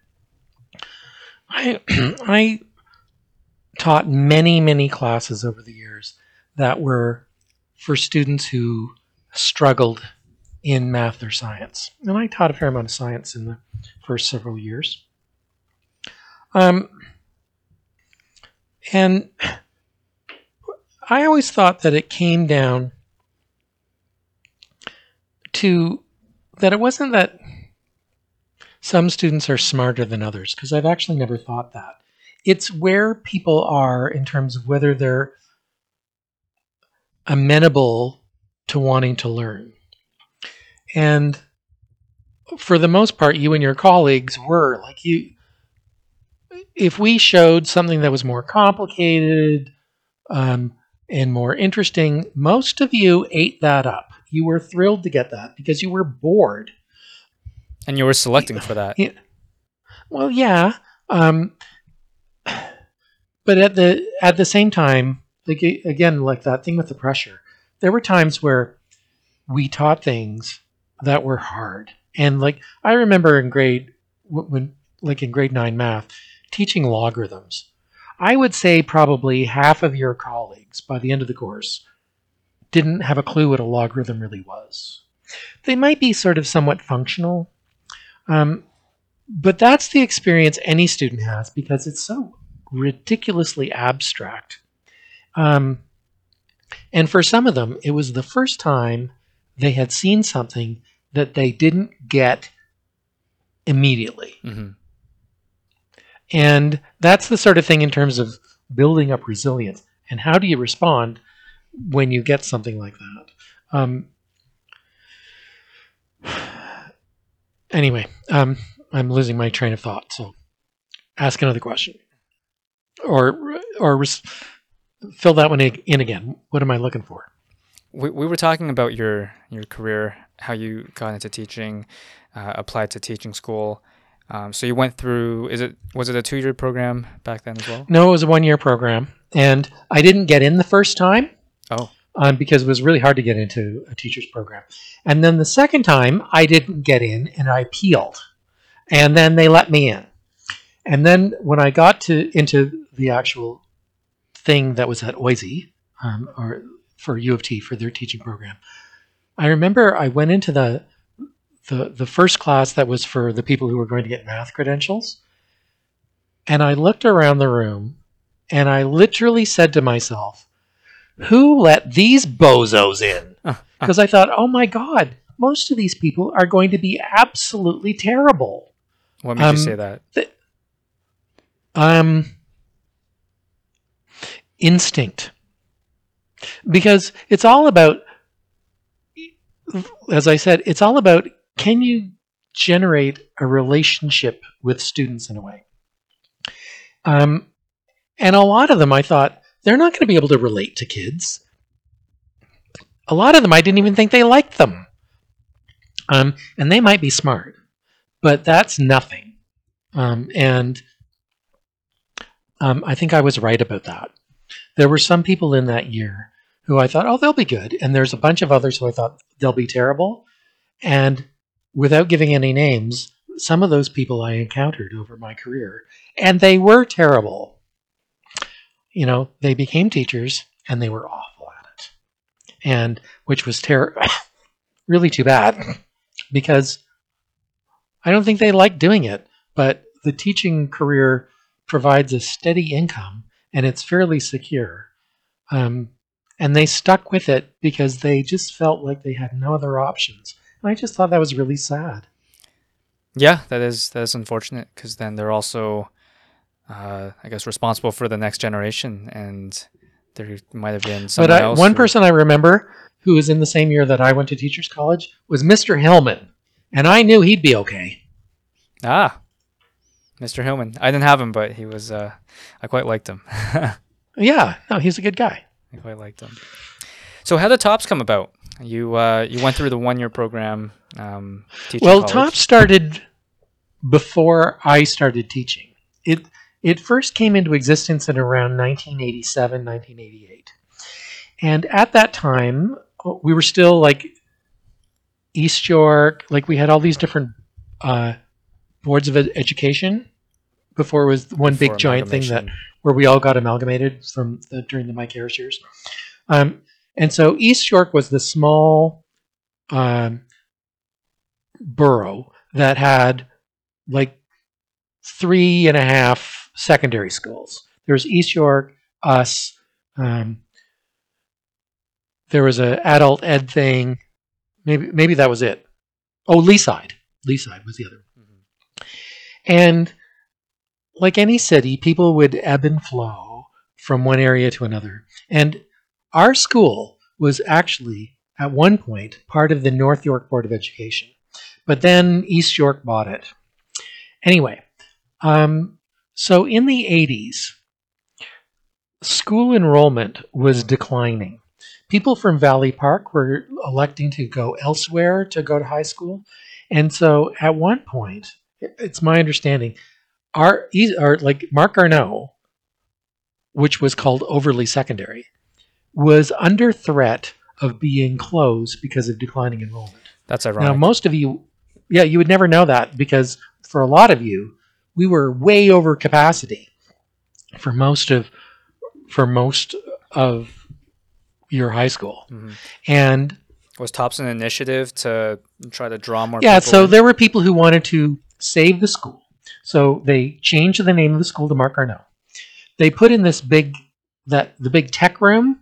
I *clears throat* I taught many many classes over the years that were for students who struggled in math or science. And I taught a fair amount of science in the first several years. Um, and I always thought that it came down to that it wasn't that some students are smarter than others, because I've actually never thought that. It's where people are in terms of whether they're amenable to wanting to learn. And for the most part, you and your colleagues were like you. If we showed something that was more complicated um, and more interesting, most of you ate that up. You were thrilled to get that because you were bored.
And you were selecting for that.
Yeah. Well, yeah. Um, but at the at the same time, like again, like that thing with the pressure, there were times where we taught things that were hard, and like I remember in grade when like in grade nine math, teaching logarithms. I would say probably half of your colleagues by the end of the course didn't have a clue what a logarithm really was. They might be sort of somewhat functional, um, but that's the experience any student has because it's so ridiculously abstract. Um, and for some of them, it was the first time they had seen something that they didn't get immediately.
Mm-hmm.
And that's the sort of thing in terms of building up resilience. And how do you respond when you get something like that? Um, anyway, um, I'm losing my train of thought. So ask another question, or or res- fill that one in again. What am I looking for?
We, we were talking about your your career, how you got into teaching, uh, applied to teaching school. Um, so you went through. Is it was it a two year program back then as well?
No, it was a one year program, and I didn't get in the first time.
Oh.
Um, because it was really hard to get into a teacher's program. And then the second time, I didn't get in, and I appealed, and then they let me in. And then when I got to into the actual thing that was at OISE, um, or for U of T for their teaching program, I remember I went into the the the first class that was for the people who were going to get math credentials, and I looked around the room, and I literally said to myself, "Who let these bozos in?" Because I thought, "Oh my God." Most of these people are going to be absolutely terrible.
What made
Um,
you say that?
um instinct because it's all about as i said it's all about can you generate a relationship with students in a way? Um, and a lot of them i thought they're not going to be able to relate to kids. A lot of them i didn't even think they liked them. Um, and they might be smart but that's nothing. Um, and um, I think I was right about that. There were some people in that year who I thought, oh, they'll be good. And there's a bunch of others who I thought they'll be terrible. And without giving any names, some of those people I encountered over my career, and they were terrible. You know, they became teachers and they were awful at it. And which was ter- *coughs* really too bad because I don't think they liked doing it. But the teaching career provides a steady income and it's fairly secure. Um, and they stuck with it because they just felt like they had no other options. And I just thought that was really sad.
Yeah, that is that is unfortunate because then they're also, uh, I guess, responsible for the next generation, and there might have been someone
but I,
else.
one
who-
person I remember who was in the same year that I went to teachers college was Mr. Hillman. And I knew he'd be okay.
Ah, Mr. Hillman. I didn't have him, but he was. Uh, I quite liked him. *laughs*
Yeah, no, he's a good guy.
I quite liked him. So how did Tops come about? You uh, you went through the one year program. Um, teaching
Well,
college.
Top started before I started teaching. It it first came into existence in around 1987, 1988. And at that time, we were still like East York, like we had all these different uh, boards of ed- education before it was one
Before
big giant thing that
amalgamation.
where we all got amalgamated from the, during the Mike Harris years. Um, and so East York was the small um, borough that had like three and a half secondary schools. There was East York, us. Um, there was a adult ed thing. Maybe maybe that was it. Oh, Leaside. Leaside was the other. And like any city, people would ebb and flow from one area to another. And our school was actually, at one point, part of the North York Board of Education. But then East York bought it. Anyway, um, so in the 80s, school enrollment was declining. People from Valley Park were electing to go elsewhere to go to high school. And so at one point, it's my understanding, our, our like Marc Garneau, which was called Overlea Secondary, was under threat of being closed because of declining enrollment.
That's ironic.
Now, most of you, yeah, you would never know that because for a lot of you, we were way over capacity for most of for most of your high school,
Mhm.
and
Was Tops an initiative to try to draw more?
yeah, so
in?
there were people who wanted to save the school, so they changed the name of the school to Marc Garneau. They put in this big that the big tech room,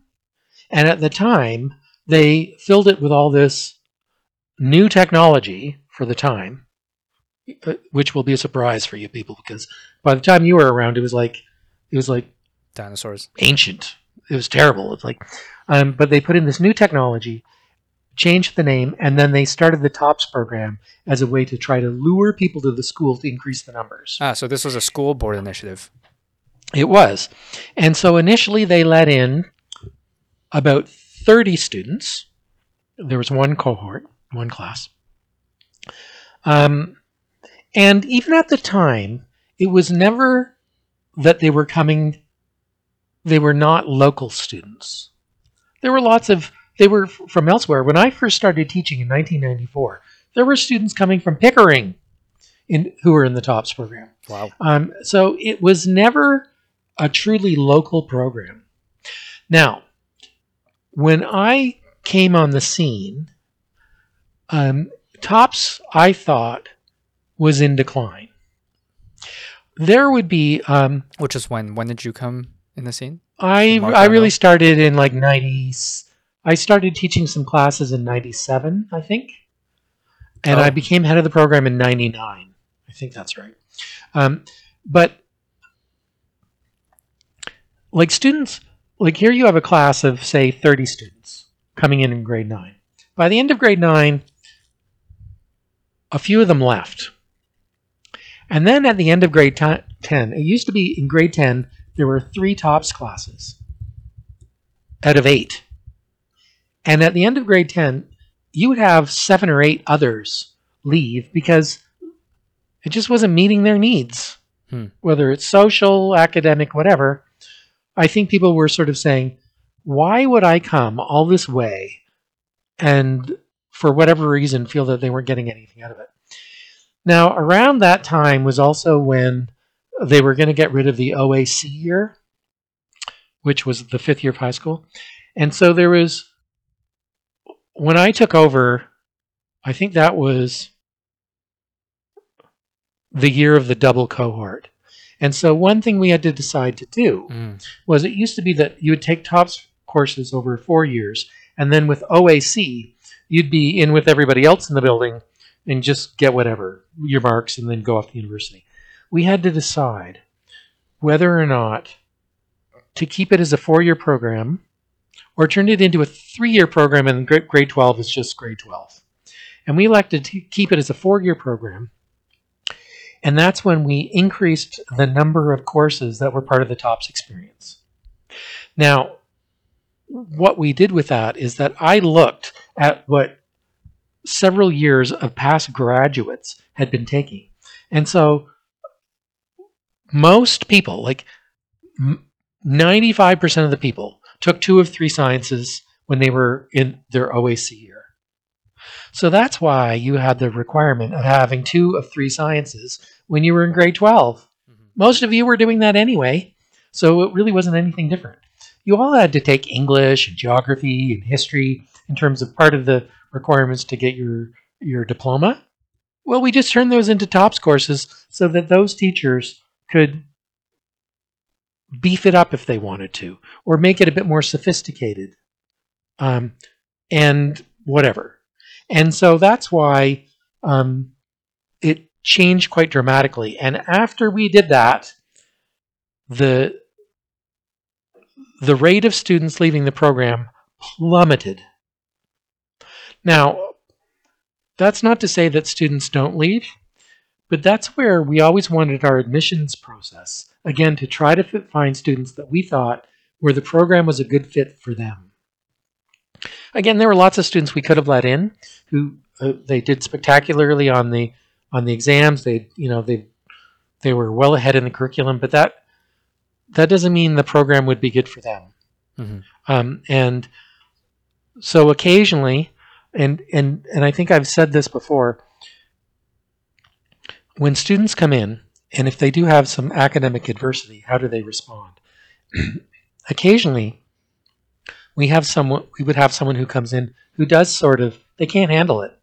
and at the time they filled it with all this new technology for the time, which will be a surprise for you people because by the time you were around, it was like it was like
dinosaurs.
ancient. It was terrible. It's like, um, but they put in this new technology, changed the name, and then they started the TOPS program as a way to try to lure people to the school to increase the numbers.
Ah, so this was a school board initiative.
It was. And so initially they let in about 30 students. There was one cohort, one class. Um, and even at the time, it was never that they were coming, they were not local students. There were lots of, they were f- from elsewhere. When I first started teaching in 1994, there were students coming from Pickering in, who were in the TOPS program.
Wow.
Um, so it was never a truly local program. Now, when I came on the scene, um, Tops, I thought, was in decline. There would be, um,
Which is when? When did you come in the scene?
I, I really started in like 90, I started teaching some classes in 97, I think. And
Oh.
I became head of the program in 99. I think that's right. Um, but like students, like here you have a class of say 30 students coming in in grade 9. By the end of grade 9, a few of them left. And then at the end of grade ti- 10, it used to be in grade 10, there were three TOPS classes out of eight. And at the end of grade 10, you would have seven or eight others leave because it just wasn't meeting their needs,
Hmm.
whether it's social, academic, whatever. I think people were sort of saying, why would I come all this way and for whatever reason feel that they weren't getting anything out of it? Now, around that time was also when they were going to get rid of the OAC year, which was the fifth year of high school. And so there was, when I took over, I think that was the year of the double cohort. And so one thing we had to decide to do
Mm.
was it used to be that you would take TOPS courses over four years, and then with OAC, you'd be in with everybody else in the building and just get whatever, your marks, and then go off to university. We had to decide whether or not to keep it as a four year program or turn it into a three year program and grade 12 is just grade 12. And we elected to keep it as a four year program. And that's when we increased the number of courses that were part of the TOPS experience. Now, what we did with that is that I looked at what several years of past graduates had been taking. And so most people, like 95% of the people, took two of three sciences when they were in their OAC year. So that's why you had the requirement of having two of three sciences when you were in grade 12.
Mhm.
Most of you were doing that anyway, so it really wasn't anything different. you all had to take English and geography and history in terms of part of the requirements to get your your diploma. Well, we just turned those into TOPS courses so that those teachers could beef it up if they wanted to, or make it a bit more sophisticated, um, and whatever. And so that's why um, it changed quite dramatically. And after we did that, the the rate of students leaving the program plummeted. Now, that's not to say that students don't leave, but that's where we always wanted our admissions process, again, to try to fit, find students that we thought where the program was a good fit for them. Again, there were lots of students we could have let in who uh, they did spectacularly on the on the exams. They, you know, they they were well ahead in the curriculum, but that that doesn't mean the program would be good for them.
Mm-hmm.
Um, and so occasionally, and and and I think I've said this before, when students come in, and if they do have some academic adversity, how do they respond? *clears throat* occasionally, we have someone we would have someone who comes in who does sort of they can't handle it,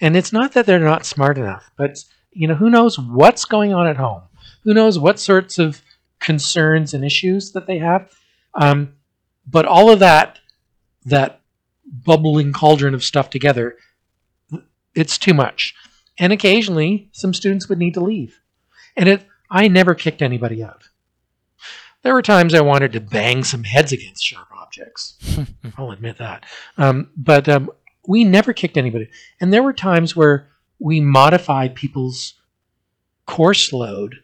and it's not that they're not smart enough, but you know who knows what's going on at home, who knows what sorts of concerns and issues that they have. Um, but all of that, that bubbling cauldron of stuff together, it's too much. And occasionally, some students would need to leave. And it, I never kicked anybody out. There were times I wanted to bang some heads against sharp objects. *laughs* I'll admit that. Um, but um, we never kicked anybody. And there were times where we modified people's course load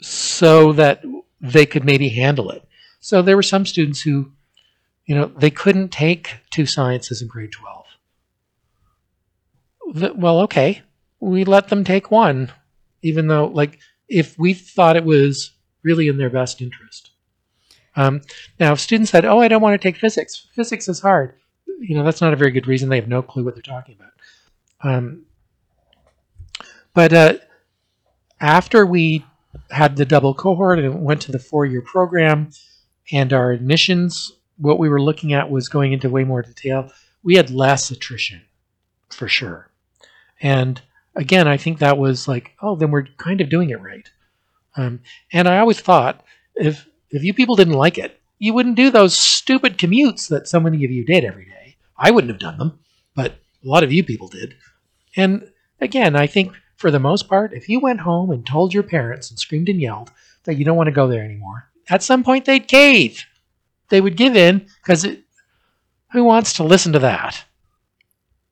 so that they could maybe handle it. So there were some students who, you know, they couldn't take two sciences in grade 12. Well, okay, we let them take one, even though, like, if we thought it was really in their best interest. Um, now, if students said, "Oh, I don't want to take physics. Physics is hard," you know, that's not a very good reason. They have no clue what they're talking about. Um, but uh, after we had the double cohort and went to the four year program. And our admissions, what we were looking at was going into way more detail. We had less attrition for sure. And again, I think that was like, oh, then we're kind of doing it right. Um, and I always thought if if you people didn't like it, you wouldn't do those stupid commutes that so many of you did every day. I wouldn't have done them, but a lot of you people did. And again, I think for the most part, if you went home and told your parents and screamed and yelled that you don't want to go there anymore, at some point they'd cave. They would give in because who wants to listen to that?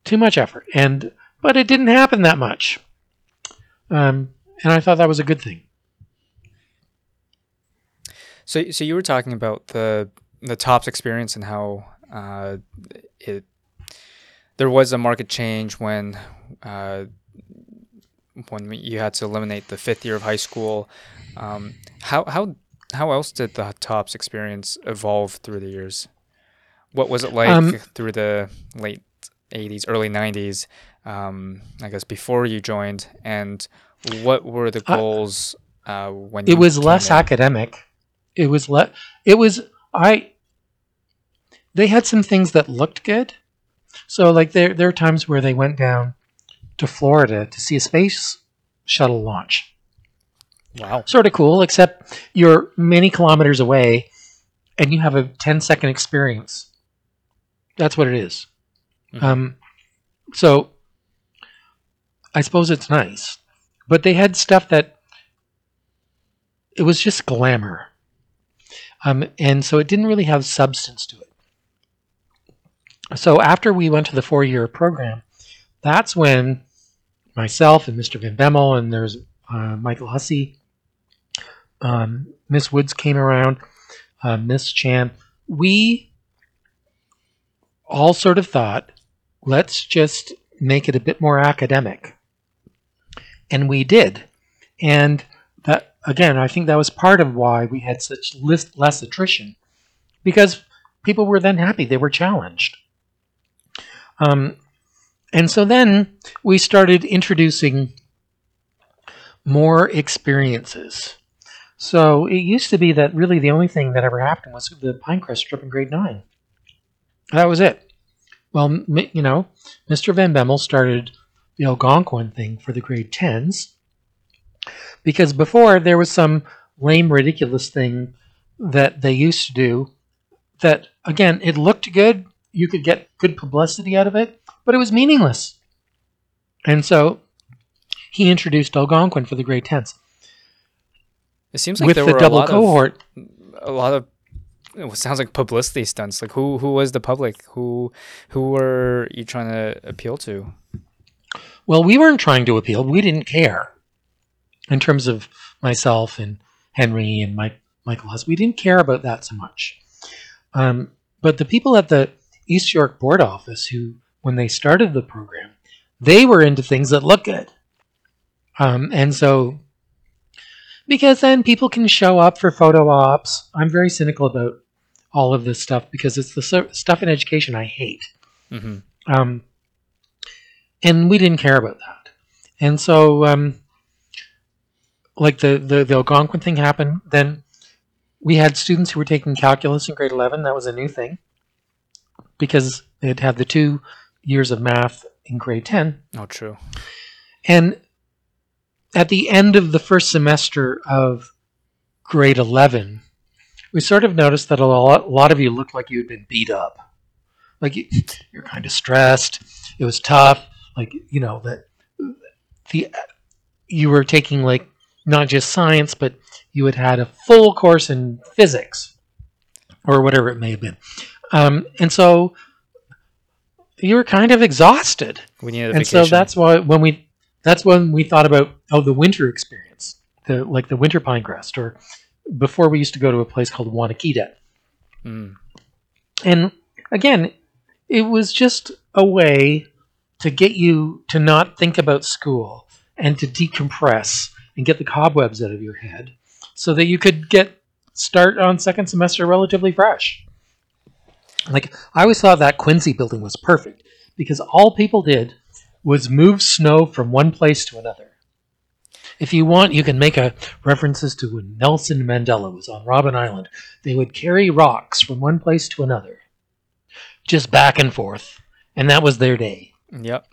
Too much effort. And but it didn't happen that much. Um, and I thought that was a good thing.
So, so you were talking about the the TOPS experience and how uh, it there was a market change when uh, when you had to eliminate the fifth year of high school. Um, how how how else did the TOPS experience evolve through the years? What was it like um, through the late '80s, early '90s? Um, I guess before you joined, and what were the goals uh, when
it was less in? academic? It was le- It was I. They had some things that looked good. So like there there are times where they went down to Florida to see a space shuttle launch.
Wow.
Sort of cool, except you're many kilometers away and you have a 10 second experience. That's what it is. Mm-hmm. Um, so I suppose it's nice. But they had stuff that it was just glamour. Um, and so it didn't really have substance to it. So after we went to the four year program, that's when myself and Mr. Van Bemmel, and there's uh, Michael Hussey. Um, Miss Woods came around, uh, Miss Chan. We all sort of thought, let's just make it a bit more academic. And we did. And that, again, I think that was part of why we had such less attrition because people were then happy. They were challenged. Um, and so then we started introducing more experiences. So it used to be that really the only thing that ever happened was the Pinecrest trip in grade nine. That was it. Well, you know, Mr. Van Bemmel started the Algonquin thing for the grade 10s because before there was some lame, ridiculous thing that they used to do that, again, it looked good. You could get good publicity out of it, but it was meaningless. And so he introduced Algonquin for the grade 10s
It seems like
with
there
the
were a
double
lot
cohort.
of a lot of it sounds like publicity stunts. Like who who was the public? Who who were you trying to appeal to?
Well, we weren't trying to appeal. We didn't care. In terms of myself and Henry and Mike, Michael Huss, we didn't care about that so much. Um, but the people at the East York board office, who, when they started the program, they were into things that look good. Um, and so, because then people can show up for photo ops. I'm very cynical about all of this stuff because it's the stuff in education I hate.
hmm
Um, and we didn't care about that. And so, um, like the, the, the Algonquin thing happened, then we had students who were taking calculus in grade 11. That was a new thing because it had the two years of math in grade 10.
Oh, true.
And at the end of the first semester of grade 11, we sort of noticed that a lot, a lot of you looked like you had been beat up. Like you, you're kind of stressed. It was tough. Like, you know, that the you were taking like not just science, but you had had a full course in physics or whatever it may have been. Um, and so you were kind of exhausted
We needed a
and so that's why when we that's when we thought about oh the winter experience the like the winter Pinecrest or before we used to go to a place called Wanakita
Mm.
and again it was just a way to get you to not think about school and to decompress and get the cobwebs out of your head so that you could get start on second semester relatively fresh. Like i always thought that quinzhee building was perfect because all people did was move snow from one place to another. If you want you can make references to when nelson mandela was on robben island. They would carry rocks from one place to another just back and forth and that was their day
Yep.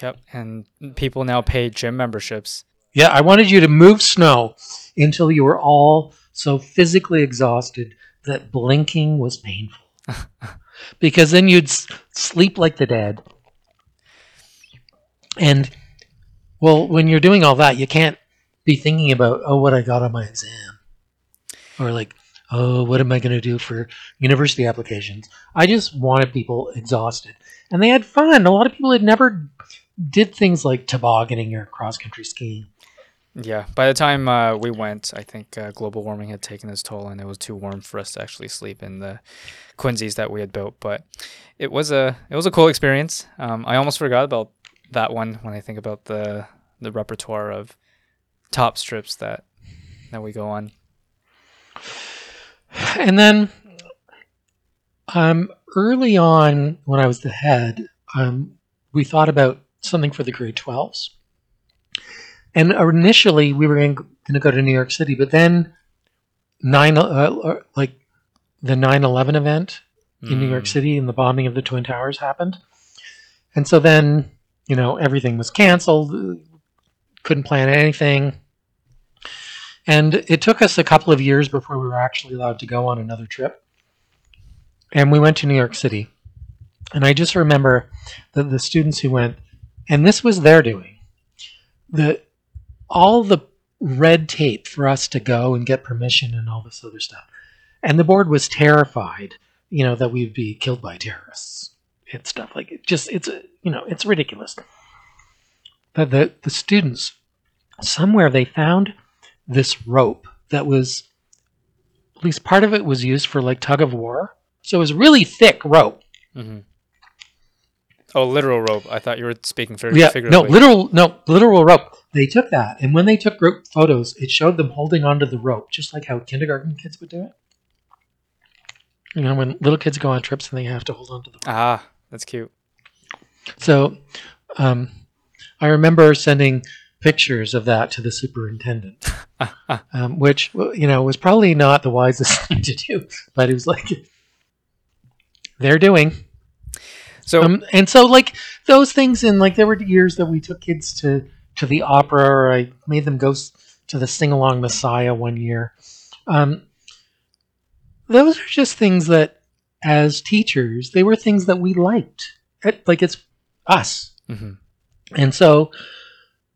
Yep. And people now pay gym memberships.
Yeah, I wanted you to move snow until you were all so physically exhausted that blinking was painful. *laughs* because then you'd s- sleep like the dead. And, well, when you're doing all that, you can't be thinking about, oh, what I got on my exam. Or like, oh, what am I going to do for university applications? I just wanted people exhausted. And they had fun. A lot of people had never did things like tobogganing or cross country skiing.
Yeah. By the time uh, we went, I think uh, global warming had taken its toll, and it was too warm for us to actually sleep in the quinzhees that we had built. But it was a it was a cool experience. Um, I almost forgot about that one when I think about the the repertoire of TOPS trips that that we go on.
And then um, early on, when I was the head, um, we thought about something for the grade 12s. And initially, we were going to go to New York City, but then nine, uh, like the 9 11 event in New York
Mm.
City and the bombing of the Twin Towers happened. And so then, you know, everything was canceled, couldn't plan anything. And it took us a couple of years before we were actually allowed to go on another trip. And we went to New York City. And I just remember that the students who went, and this was their doing, the all the red tape for us to go and get permission and all this other stuff. And the board was terrified, you know, that we'd be killed by terrorists and stuff like it. Just it's you know, it's ridiculous. But the the students somewhere they found this rope that was at least part of it was used for like tug of war. So it was really thick rope.
hmm Oh, literal rope. I thought you were speaking figuratively.
Yeah, no, literal no, literal rope. They took that and when they took group photos, it showed them holding onto the rope just like how kindergarten kids would do it. You know, when little kids go on trips and they have to hold onto the
ah, that's cute.
So, um, I remember sending pictures of that to the superintendent, *laughs* um, which you know was probably not the wisest *laughs* thing to do. But it was like they're doing.
So
Um, and so like those things, and like there were years that we took kids to to the opera, or I made them go to the sing along Messiah one year. Um, those are just things that, as teachers, they were things that we liked. It, like it's us,
mhm.
and so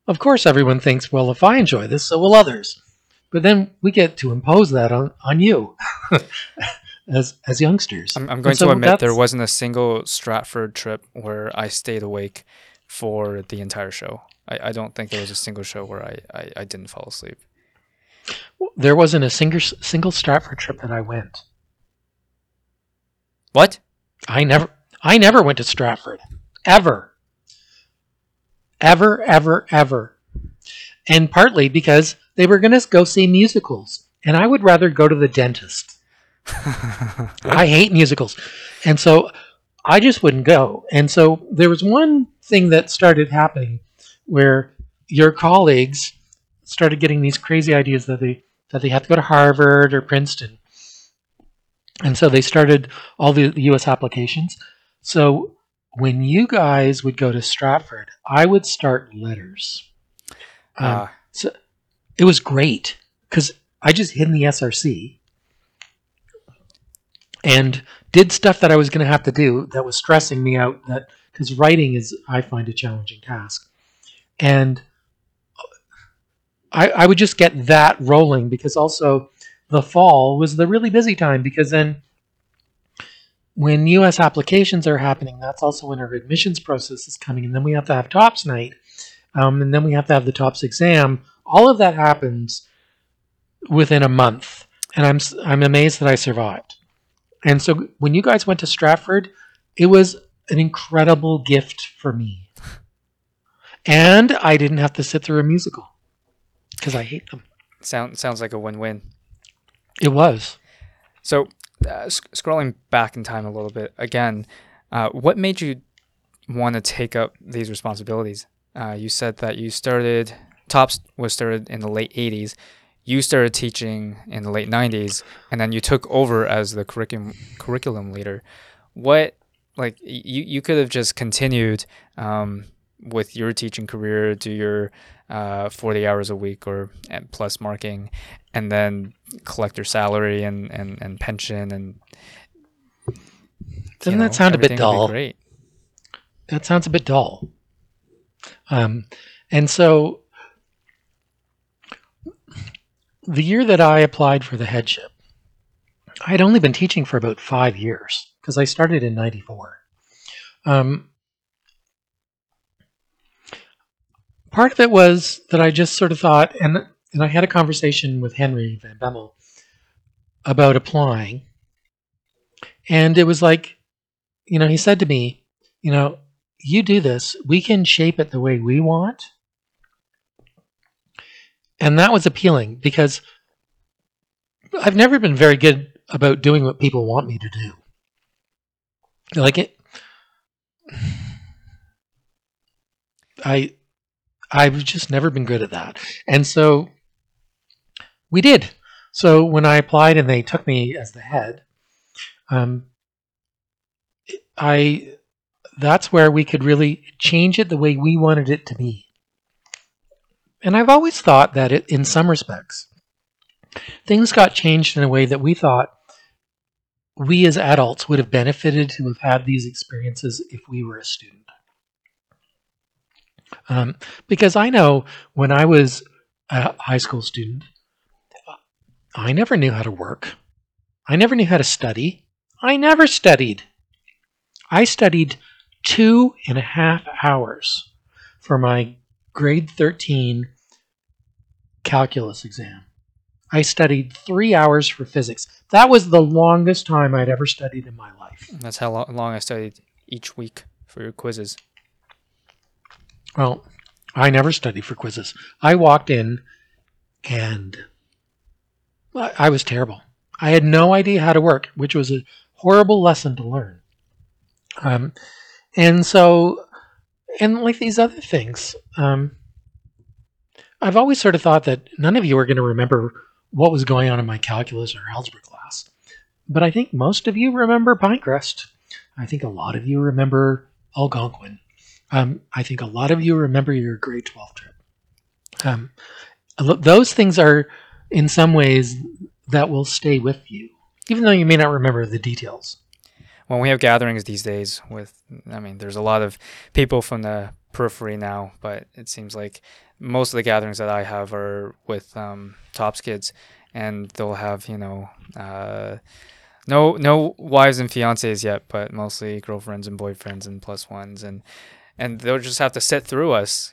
of course everyone thinks, well, if I enjoy this, so will others. But then we get to impose that on on you. *laughs* As, as youngsters,
I'm, I'm going
so
to admit there wasn't a single Stratford trip where I stayed awake for the entire show. I, I don't think there was a single show where I, I, I didn't fall asleep.
there wasn't a single single Stratford trip that I went.
What?
I never I never went to Stratford. Ever. Ever, ever, ever. And partly because they were gonna go see musicals. And I would rather go to the dentist. *laughs* I hate musicals. And so I just wouldn't go. And so there was one thing that started happening where your colleagues started getting these crazy ideas that they that they have to go to Harvard or Princeton. And so they started all the, the US applications. So when you guys would go to Stratford, I would start letters. Um,
Ah,
so it was great because I just hid in the SRC and did stuff that I was going to have to do that was stressing me out. That because writing is, I find, a challenging task, and I, I would just get that rolling because also the fall was the really busy time because then when U.S. applications are happening, that's also when our admissions process is coming, and then we have to have tops night, um, and then we have to have the tops exam. All of that happens within a month, and I'm I'm amazed that I survived. And so when you guys went to Stratford, it was an incredible gift for me, and I didn't have to sit through a musical because I hate them.
sound, sounds like a win win.
It was.
So, uh, sc- scrolling back in time a little bit again, uh, what made you want to take up these responsibilities? Uh, you said that you started Tops was started in the late '80s. You started teaching in the late '90s, and then you took over as the curriculum curriculum leader. What like you you could have just continued um, with your teaching career, do your uh, 40 hours a week or and plus marking, and then collect your salary and, and, and pension and
Doesn't
you
that sound a bit
everything would be
dull?
Great.
That sounds a bit dull. Um, and so the year that I applied for the headship, I had only been teaching for about five years because I started in 94. Um, part of it was that I just sort of thought, and, and I had a conversation with Henry Van Bemmel about applying. And it was like, you know, he said to me, you know, you do this, we can shape it the way we want. And that was appealing because I've never been very good about doing what people want me to do. Like it *sighs* I I've just never been good at that. And so we did. So when I applied and they took me as the head, um, I that's where we could really change it the way we wanted it to be. And I've always thought that it, in some respects, things got changed in a way that we thought we as adults would have benefited to have had these experiences if we were a student. Um, because I know when I was a high school student, I never knew how to work. I never knew how to study. I never studied. I studied two and a half hours for my grade 13 calculus exam. I studied three hours for physics. That was the longest time I'd ever studied in my life.
That's how long I studied each week for your quizzes.
Well, I never studied for quizzes. I walked in and I I was terrible. I had no idea how to work, which was a horrible lesson to learn. Um, and so, and like these other things, um, I've always sort of thought that none of you are going to remember what was going on in my calculus or algebra class. But I think most of you remember Pinecrest. I think a lot of you remember Algonquin. Um, I think a lot of you remember your grade 12 trip. Um, those things are, in some ways, that will stay with you, even though you may not remember the details.
When we have gatherings these days with, I mean, there's a lot of people from the periphery now, but it seems like most of the gatherings that I have are with um, Tops kids, and they'll have, you know, uh, no no wives and fiancés yet, but mostly girlfriends and boyfriends and plus ones, and and they'll just have to sit through us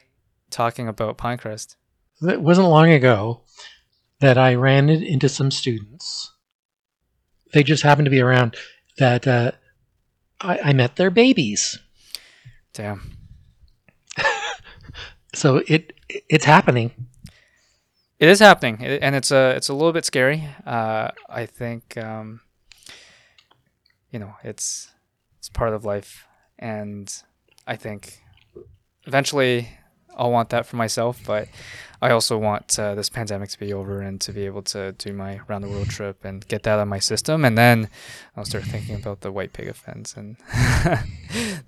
talking about Pinecrest.
It wasn't long ago that I ran into some students. They just happened to be around that uh, I, I met their babies.
Damn. *laughs*
so it it's happening.
It is happening, and it's a it's a little bit scary. Uh, I think um, you know it's it's part of life, and I think eventually I'll want that for myself, but I also want uh, this pandemic to be over and to be able to do my round the world trip and get that of my system, and then I'll start thinking about the white pig offense and *laughs*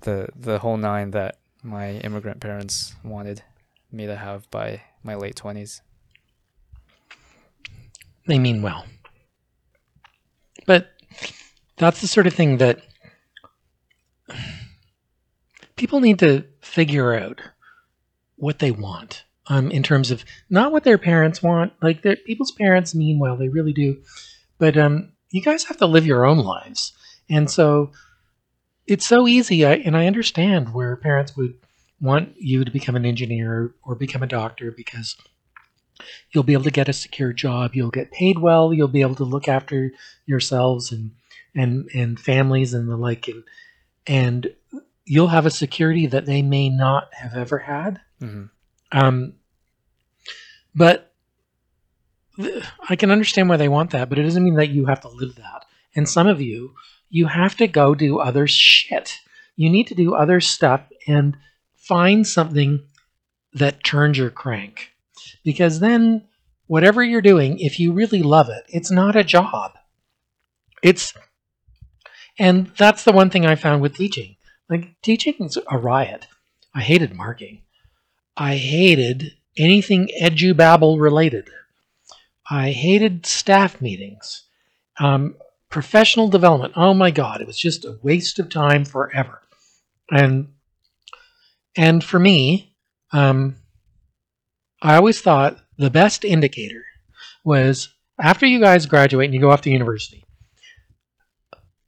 the the whole nine that my immigrant parents wanted me to have by my late twenties.
They mean well, but that's the sort of thing that people need to figure out what they want um, in terms of not what their parents want. Like people's parents mean well, they really do, but um, you guys have to live your own lives, and so it's so easy. I, and I understand where parents would want you to become an engineer or become a doctor because you'll be able to get a secure job, you'll get paid well, you'll be able to look after yourselves and and and families and the like, and and you'll have a security that they may not have ever had. Mm-hmm. Um, but th- I can understand why they want that, but it doesn't mean that you have to live that. And some of you, you have to go do other shit. You need to do other stuff and find something that turns your crank. Because then, whatever you're doing, if you really love it, it's not a job. It's, and that's the one thing I found with teaching. Like, teaching is a riot. I hated marking. I hated anything edubabble related. I hated staff meetings. Um, professional development. Oh my God, it was just a waste of time forever. And and for me, um, I always thought the best indicator was after you guys graduate and you go off to university.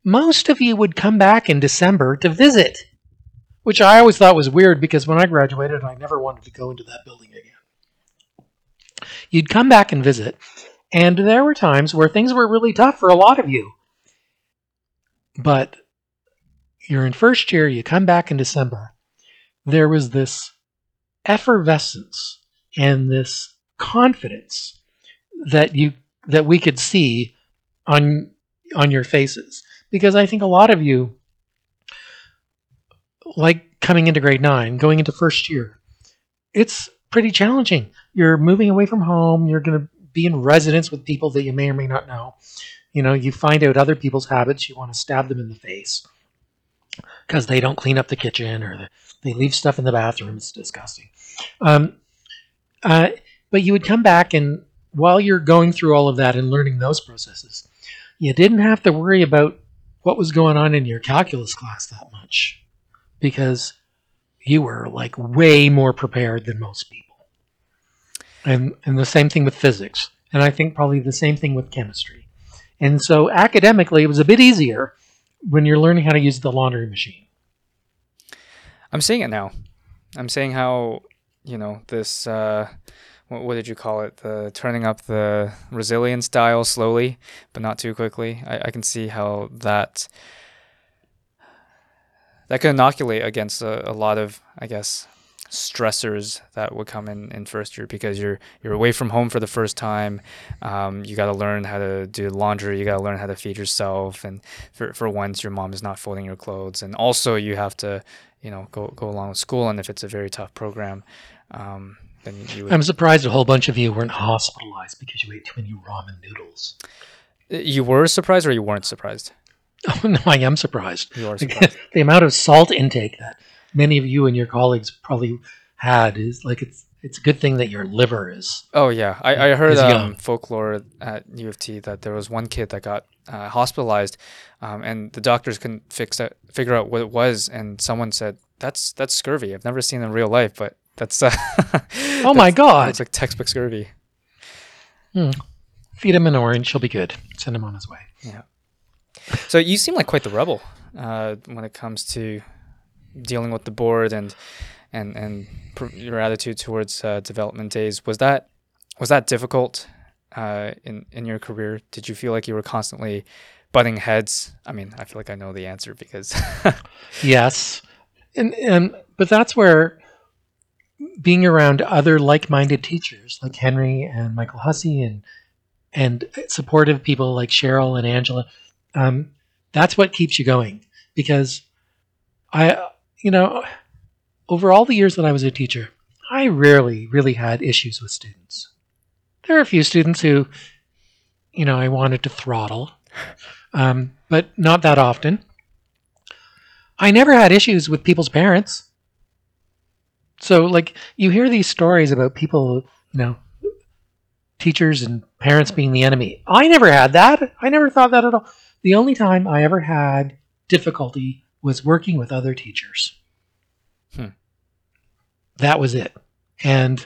Most of you would come back in December to visit which I always thought was weird because when I graduated, I never wanted to go into that building again. You'd come back and visit, and there were times where things were really tough for a lot of you. But you're in first year, you come back in December. There was this effervescence and this confidence that you that we could see on on your faces because I think a lot of you like coming into grade nine, going into first year, it's pretty challenging. You're moving away from home. You're going to be in residence with people that you may or may not know. You know, you find out other people's habits. You want to stab them in the face because they don't clean up the kitchen or they leave stuff in the bathroom. It's disgusting. Um, uh, but you would come back, and while you're going through all of that and learning those processes, you didn't have to worry about what was going on in your calculus class that much because you were like way more prepared than most people. And and the same thing with physics. And I think probably the same thing with chemistry. And so academically it was a bit easier when you're learning how to use the laundry machine.
I'm seeing it now. I'm seeing how, you know, this uh what, what did you call it? The turning up the resilience dial slowly, but not too quickly. I, I can see how that that could inoculate against a, a lot of, I guess, stressors that would come in in first year because you're you're away from home for the first time. Um, you got to learn how to do laundry. You got to learn how to feed yourself. And for for once, your mom is not folding your clothes. And also, you have to you know go go along with school. And if it's a very tough program, um, then you would,
I'm surprised a whole bunch of you weren't hospitalized because you ate too many ramen noodles.
you were surprised or you weren't surprised. *laughs*
Oh no, I am surprised.
You are *laughs* surprised.
the amount of salt intake that many of you and your colleagues probably had is like it's it's a good thing that your liver is.
Oh yeah, I, I heard um, folklore at U of T that there was one kid that got uh, hospitalized, um, and the doctors couldn't fix it, figure out what it was, and someone said that's that's scurvy. I've never seen it in real life, but that's *laughs* uh,
Oh my God!
it's like textbook scurvy.
Feed him an orange, he'll be good. Send him on his way. Yeah.
So you seem like quite the rebel uh, when it comes to dealing with the board and and and your attitude towards uh, development days. Was that was that difficult uh, in in your career? Did you feel like you were constantly butting heads? I mean, I feel like I know the answer because *laughs*
Yes, and and but that's where being around other like-minded teachers like Henry and Michael Hussey and and supportive people like Cheryl and Angela, um, that's what keeps you going. Because I, you know, over all the years that I was a teacher, I rarely really had issues with students. There are a few students who, you know, I wanted to throttle, um, but not that often. I never had issues with people's parents. So, like, you hear these stories about people, you know, teachers and parents being the enemy. I never had that. I never thought that at all. The only time I ever had difficulty was working with other teachers.
Hmm.
That was it. And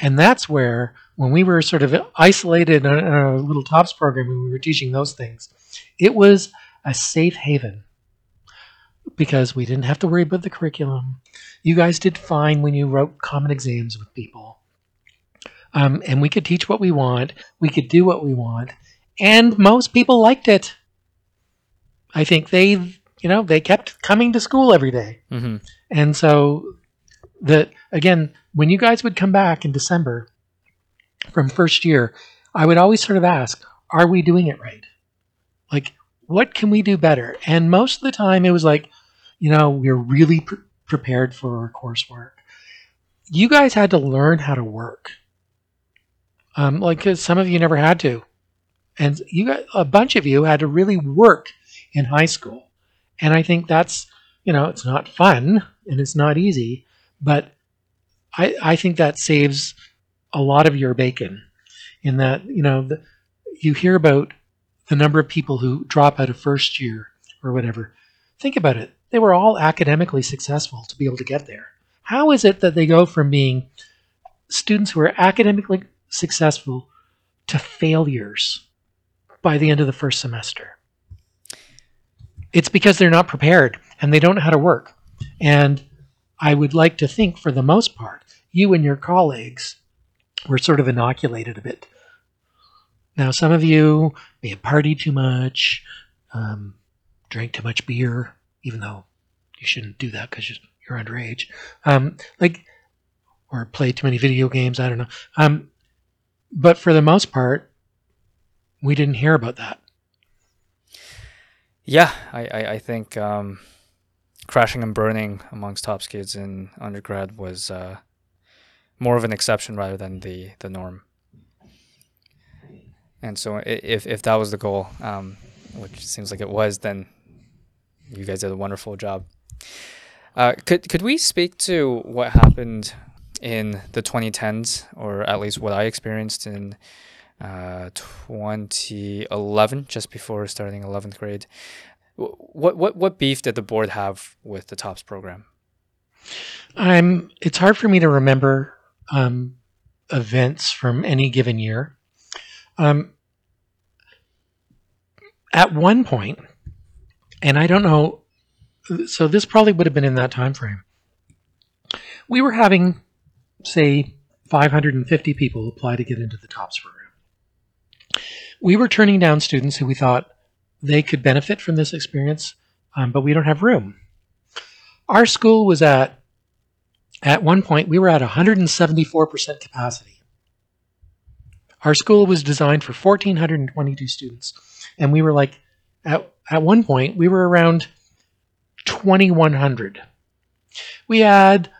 and that's where when we were sort of isolated in a little tops program and we were teaching those things, it was a safe haven because we didn't have to worry about the curriculum. You guys did fine when you wrote common exams with people. Um, and we could teach what we want, we could do what we want, and most people liked it. I think they, you know, they kept coming to school every day.
hmm
And so the again, when you guys would come back in December from first year, I would always sort of ask, are we doing it right? Like what can we do better? And most of the time it was like, you know, we're really pre- prepared for our coursework. You guys had to learn how to work. Um, like 'cause some of you never had to. And you got a bunch of you had to really work in high school. And I think that's, you know, it's not fun and it's not easy, but I, I think that saves a lot of your bacon in that, you know, the, you hear about the number of people who drop out of first year or whatever. Think about it. They were all academically successful to be able to get there. How is it that they go from being students who are academically successful to failures by the end of the first semester? It's because they're not prepared and they don't know how to work. And I would like to think, for the most part, you and your colleagues were sort of inoculated a bit. Now, some of you may have partied too much, um, drank too much beer, even though you shouldn't do that because you're underage. Um, like, or played too many video games. I don't know. Um, but for the most part, we didn't hear about that.
Yeah, I I, I think um, crashing and burning amongst tops kids in undergrad was uh, more of an exception rather than the the norm. And so, if if that was the goal, um, which seems like it was, then you guys did a wonderful job. Uh, could could we speak to what happened in the 2010s, or at least what I experienced in uh, 2011, just before starting 11th grade? Wh- What what what beef did the board have with the TOPS program?
I'm. It's hard for me to remember um, events from any given year. Um, at one point, and I don't know. So this probably would have been in that time frame. We were having, say, 550 people apply to get into the TOPS program. We were turning down students who we thought they could benefit from this experience, um, but we don't have room. Our school was at at one point, we were at 174% capacity. Our school was designed for 1,422 students, and we were like, at, at one point, we were around 2,100. We had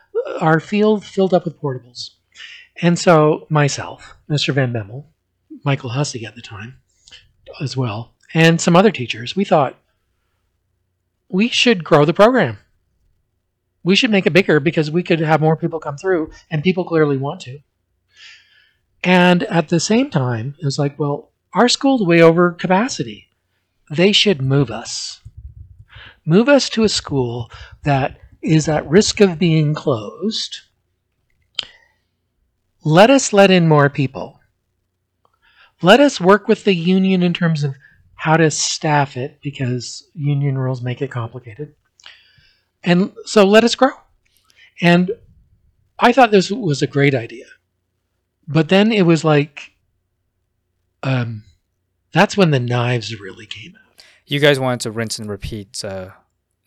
our field filled up with portables, And so myself, Mr. Van Bemmel, Michael Hussey at the time as well, and some other teachers, we thought we should grow the program. We should make it bigger because we could have more people come through, and people clearly want to. And at the same time, it was like, well, our school's way over capacity. They should move us. Move us to a school that is at risk of being closed. Let us let in more people. Let us work with the union in terms of how to staff it because union rules make it complicated. And so let us grow. And I thought this was a great idea. But then it was like, um, that's when the knives really came out.
You guys wanted to rinse and repeat uh,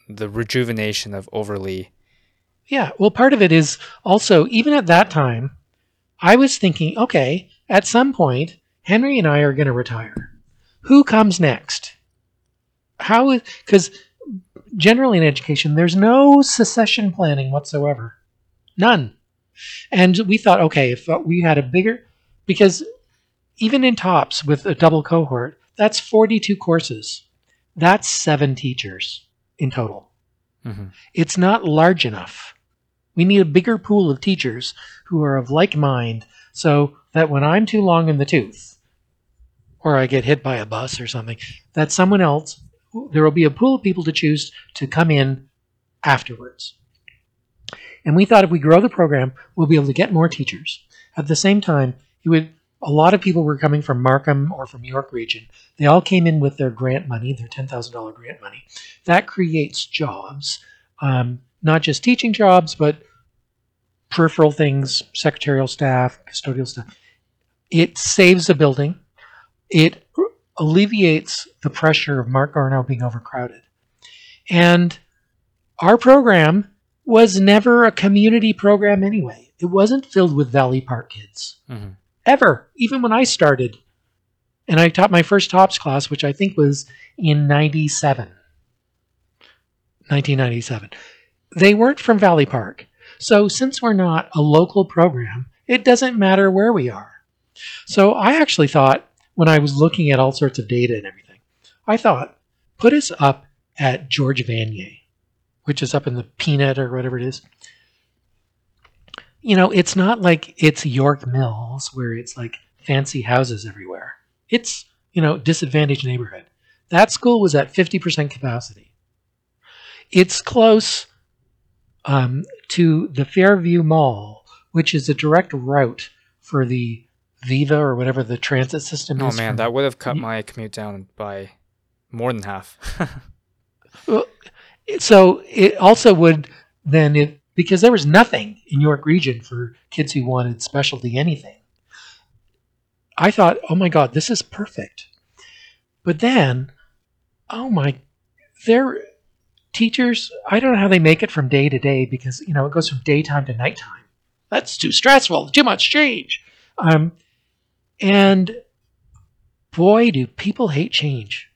the rejuvenation of Overlea.
Yeah, well, part of it is also, even at that time, I was thinking, okay, at some point, Henry and I are going to retire. Who comes next? How is, because generally in education, there's no succession planning whatsoever. None. And we thought, okay, if we had a bigger, because even in TOPS with a double cohort, that's 42 courses. That's seven teachers in total.
Mm-hmm.
It's not large enough. We need a bigger pool of teachers who are of like mind so that when I'm too long in the tooth, or I get hit by a bus or something, that someone else, there will be a pool of people to choose to come in afterwards. And we thought if we grow the program, we'll be able to get more teachers. At the same time, it would a lot of people were coming from Markham or from York Region. They all came in with their grant money, their $10,000 grant money. That creates jobs, um, not just teaching jobs, but peripheral things, secretarial staff, custodial staff. It saves a building. It alleviates the pressure of Marc Garneau being overcrowded. And our program was never a community program anyway. It wasn't filled with Valley Park kids.
Mm-hmm
ever, even when I started. And I taught my first TOPS class, which I think was in 97. 1997. They weren't from Valley Park. So since we're not a local program, it doesn't matter where we are. So I actually thought, when I was looking at all sorts of data and everything, I thought, put us up at George Vanier, which is up in the Peanut or whatever it is you know, it's not like it's York Mills where it's like fancy houses everywhere. It's, you know, disadvantaged neighborhood. That school was at 50% capacity. It's close um, to the Fairview Mall, which is a direct route for the Viva or whatever the transit system
oh,
is.
Oh man, that would have cut my commute down by more than half. *laughs*
well, so it also would then it because there was nothing in York Region for kids who wanted specialty anything. I thought, oh my God, this is perfect. But then, oh my, their teachers, I don't know how they make it from day to day because, you know, it goes from daytime to nighttime. That's too stressful, too much change. Um, and boy, do people hate change.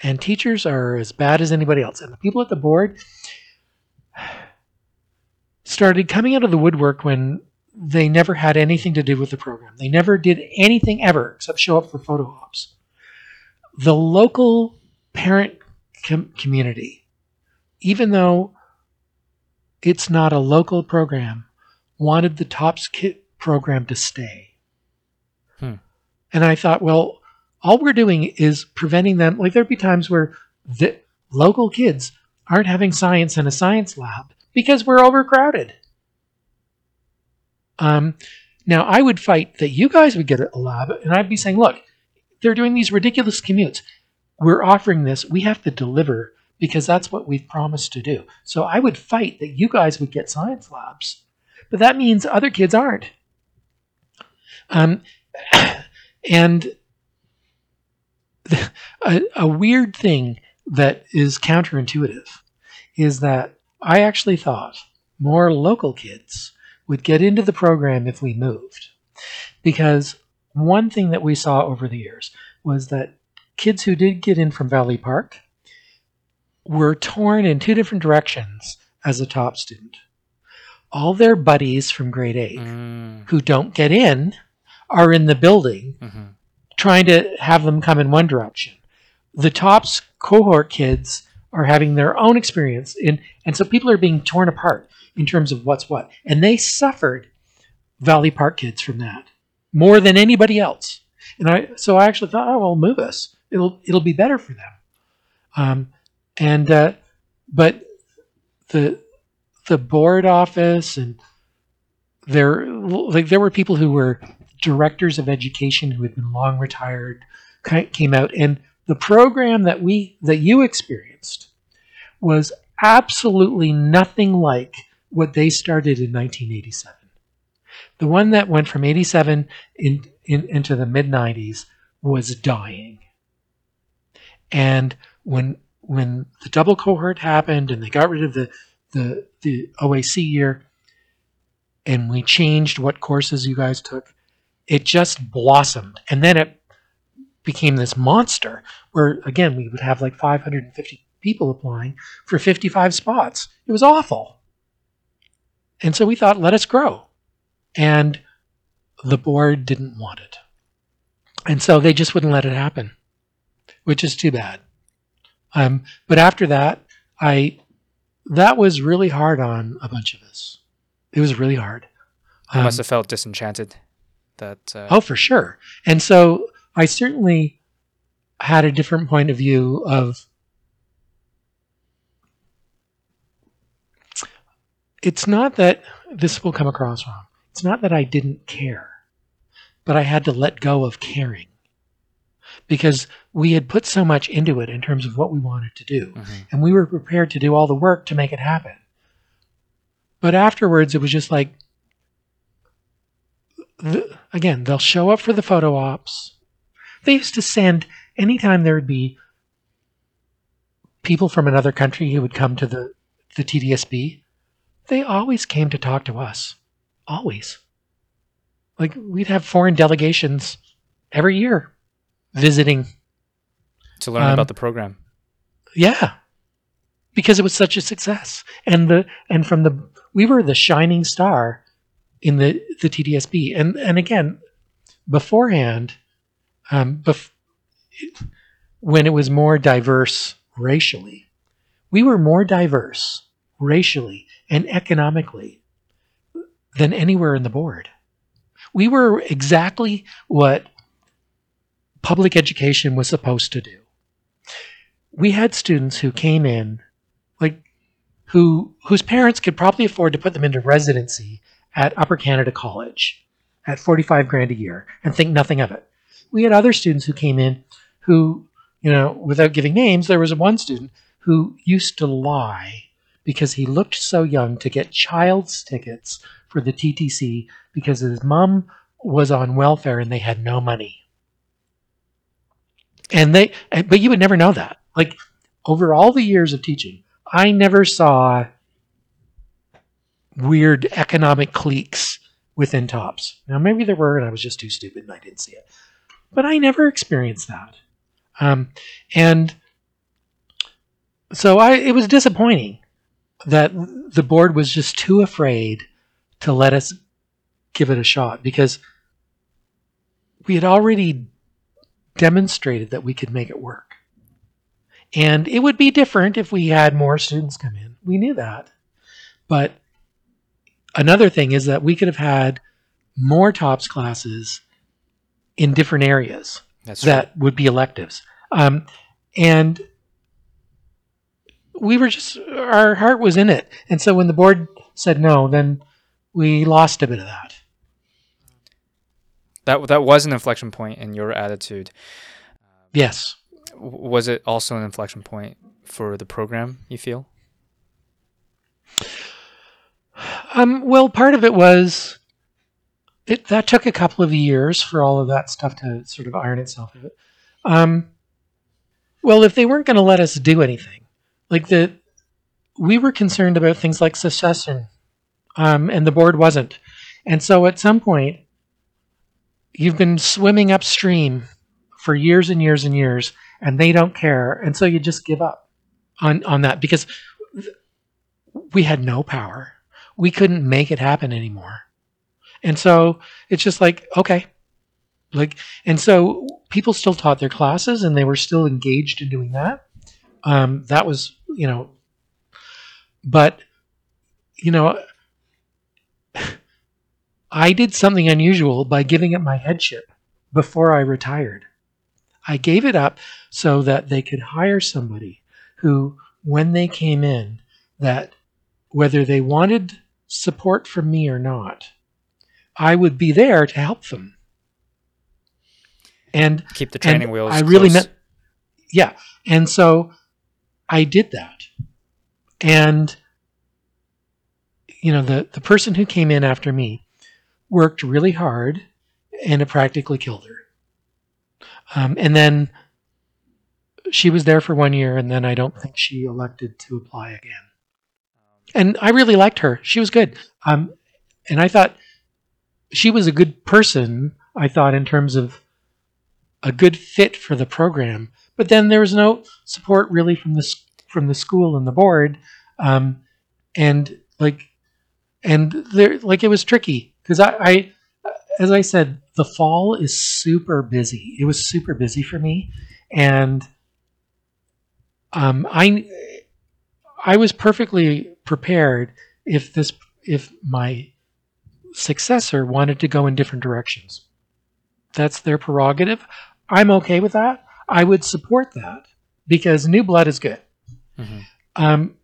And teachers are as bad as anybody else. And the people at the board, started coming out of the woodwork when they never had anything to do with the program. They never did anything ever except show up for photo ops. The local parent com- community, even though it's not a local program, wanted the TOPS Kit program to stay. And I thought, well, all we're doing is preventing them. Like there'd be times where the local kids aren't having science in a science lab because we're overcrowded. Um, now, I would fight that you guys would get a lab, and I'd be saying, look, they're doing these ridiculous commutes. We're offering this. We have to deliver because that's what we've promised to do. So I would fight that you guys would get science labs, but that means other kids aren't. Um, *clears throat* and a, a weird thing that is counterintuitive is that I actually thought more local kids would get into the program if we moved. Because one thing that we saw over the years was that kids who did get in from Valley Park were torn in two different directions as a top student. all their buddies from grade 8
Mm,
who don't get in are in the building
mhm.
trying to have them come in one direction. The tops cohort kids are having their own experience in and so people are being torn apart in terms of what's what. And they suffered Valley Park kids from that more than anybody else. And I so I actually thought, oh well move us. It'll it'll be better for them. Um and uh but the the board office and there like there were people who were directors of education who had been long retired came out and the program that we that you experienced was absolutely nothing like what they started in 1987 the one that went from 87 in, in, into the mid 90s was dying. And when when the double cohort happened and they got rid of the the the OAC year and we changed what courses you guys took it just blossomed. And then it became this monster where again we would have like 550 people applying for 55 spots. It was awful. And so we thought let us grow. And the board didn't want it. And so they just wouldn't let it happen which is too bad. Um, but after that i that was really hard on a bunch of us. It was really hard.
You
Um,
must have felt disenchanted. That uh,
Oh, for sure. And so I certainly had a different point of view of it's not that this will come across wrong. It's not that I didn't care, but I had to let go of caring because we had put so much into it in terms of what we wanted to do,
mhm.
and we were prepared to do all the work to make it happen. But afterwards, it was just like, the, again, they'll show up for the photo ops. They used to send anytime there would be people from another country who would come to the, the TDSB, they always came to talk to us. Always. Like we'd have foreign delegations every year visiting.
to learn
um,
about the program.
Yeah. Because it was such a success. And the and from the we were the shining star in the the TDSB. And and again, beforehand, um, bef- when it was more diverse racially, we were more diverse racially and economically than anywhere in the board. We were exactly what public education was supposed to do. We had students who came in, like, who whose parents could probably afford to put them into residency at Upper Canada College at 45 grand a year and think nothing of it. We had other students who came in who, you know, without giving names, there was one student who used to lie because he looked so young to get child's tickets for the TTC because his mom was on welfare and they had no money. And they, but you would never know that. Like over all the years of teaching, I never saw weird economic cliques within tops. Now maybe there were, and I was just too stupid and I didn't see it. But I never experienced that. Um, and so I, it was disappointing that the board was just too afraid to let us give it a shot because we had already demonstrated that we could make it work. And it would be different if we had more students come in. We knew that. But another thing is that we could have had more TOPS classes in different areas
That's true.
that would be electives. Um, and we were just, our heart was in it. And so when the board said no, then we lost a bit of that.
that that was an inflection point in your attitude.
Yes.
Was it also an inflection point for the program? You feel?
Um, well, part of it was it that took a couple of years for all of that stuff to sort of iron itself out. Um, well, if they weren't going to let us do anything, like the, we were concerned about things like succession, um, and the board wasn't, and so at some point, you've been swimming upstream for years and years and years, and they don't care, and so you just give up on on that because we had no power we couldn't make it happen anymore. And so it's just like, okay. Like and so people still taught their classes and they were still engaged in doing that. Um, that was, you know, but you know, *sighs* I did something unusual by giving up my headship before I retired. I gave it up so that they could hire somebody who, when they came in, that whether they wanted support from me or not, I would be there to help them. And
Keep the training wheels.
I really meant, yeah. And so I did that. And, you know, the, the person who came in after me worked really hard and it practically killed her. Um, and then she was there for one year and then I don't think she elected to apply again. And I really liked her. She was good. Um, and I thought she was a good person, I thought, in terms of a good fit for the program. But then there was no support really from the from the school and the board, um, and like, and there like it was tricky because I, I, as I said, the fall is super busy. It was super busy for me, and um, I, I was perfectly prepared if this if my successor wanted to go in different directions. That's their prerogative. I'm okay with that. I would support that because new blood is good.
Mhm.
Um,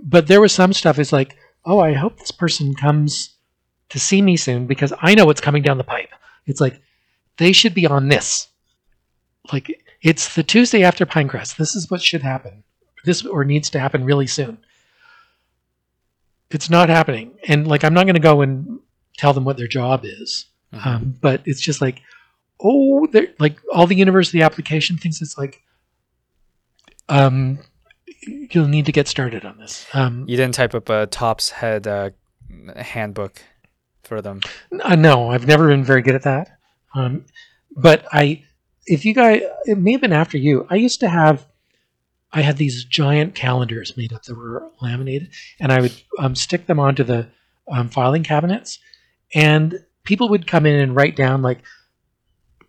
but there was some stuff is like, oh, I hope this person comes to see me soon because I know what's coming down the pipe. It's like they should be on this. Like it's the Tuesday after Pinecrest. This is what should happen. This or needs to happen really soon. It's not happening, and like I'm not going to go and tell them what their job is.
Mhm.
Um, but it's just like, oh, they're like all the university application things. It's like, um, you'll need to get started on this. Um,
You didn't type up a tops head uh, handbook for them.
uh, no, I've never been very good at that. Um, but I, if you guys, it may have been after you. I used to have, I had these giant calendars made up that were laminated, and I would um, stick them onto the um, filing cabinets, and people would come in and write down like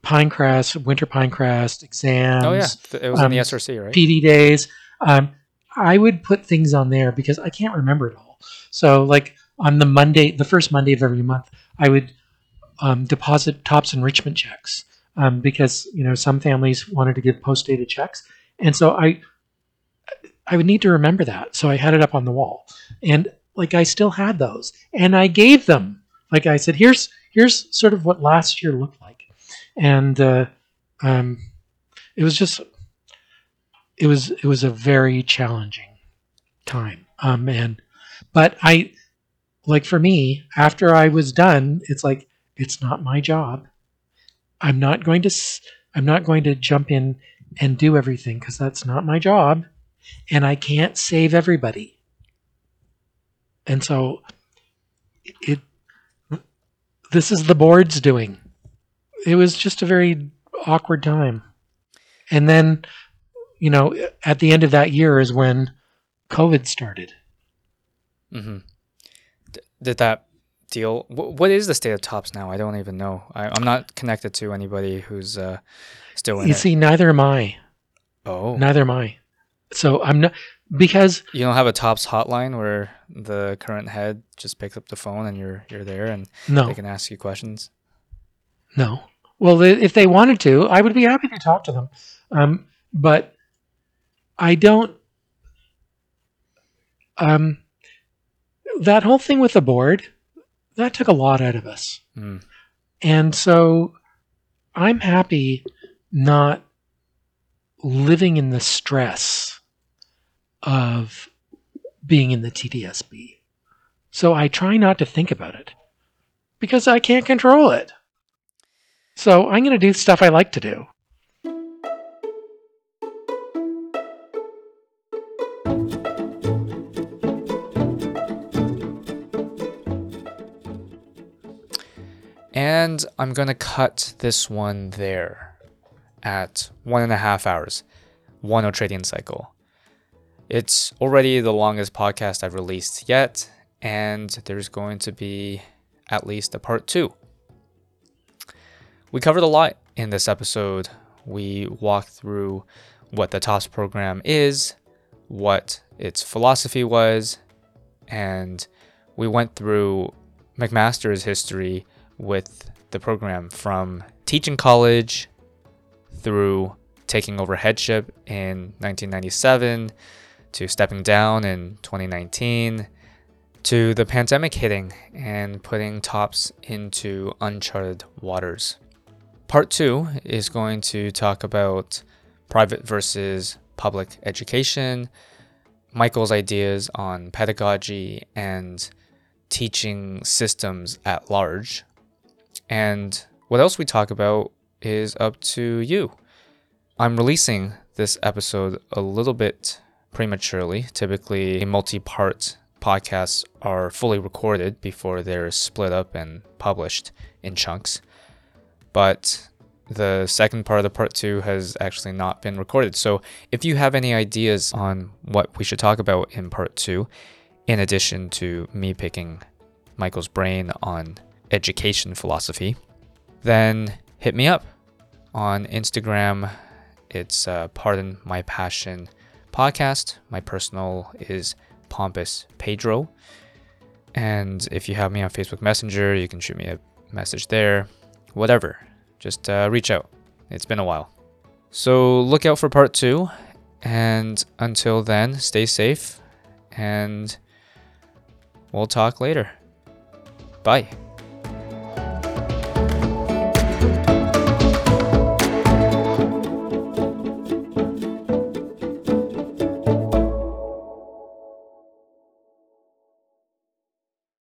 Pinecrest, Winter Pinecrest exams.
oh yeah, it was in the
um,
SRC, right?
PD days. Um, I would put things on there because I can't remember it all. So, like on the Monday, the first Monday of every month, I would um, deposit tops enrichment checks um, because you know some families wanted to give post dated checks, and so I I would need to remember that. So I had it up on the wall, and like I still had those, and I gave them. Like I said, here's here's sort of what last year looked like, and uh, um, it was just it was it was a very challenging time. Um and but i like for me after i was done it's like it's not my job. I'm not going to i'm not going to jump in and do everything because that's not my job and i can't save everybody and so it this is the board's doing it was just a very awkward time and then you know, at the end of that year is when COVID started.
hmm D- did that deal? Wh- what is the state of Tops now? I don't even know. I, I'm not connected to anybody who's uh, still in
You
it.
see, neither am I.
oh,
Neither am I. So I'm not because
you don't have a Tops hotline where the current head just picks up the phone and you're you're there and
no,
they can ask you questions.
no. Well, if they wanted to, I would be happy to talk to them. Um, but I don't. Um, that whole thing with the board, that took a lot out of us.
Mm.
And so I'm happy not living in the stress of being in the TDSB. So I try not to think about it because I can't control it. So I'm going to do stuff I like to do.
And I'm going to cut this one there at one and a half hours, one ultradian cycle. It's already the longest podcast I've released yet, and there's going to be at least a part two. We covered a lot in this episode. We walked through what the TOPS program is, what its philosophy was, and we went through McMaster's history with the program from teaching college through taking over headship in 1997 to stepping down in 2019 to the pandemic hitting and putting TOPS into uncharted waters. Part two is going to talk about private versus public education, Michael's ideas on pedagogy and teaching systems at large. And what else we talk about is up to you. I'm releasing this episode a little bit prematurely. Typically, multi part podcasts are fully recorded before they're split up and published in chunks. But the second part of the part two has actually not been recorded. So if you have any ideas on what we should talk about in part two, in addition to me picking Michael's brain on education philosophy, then hit me up on Instagram it's uh, Pardon My Passion podcast. My personal is Pompous Pedro. And if you have me on Facebook Messenger, you can shoot me a message there. Whatever. Just uh, reach out. It's been a while. So look out for part two. And until then, stay safe. And we'll talk later. Bye.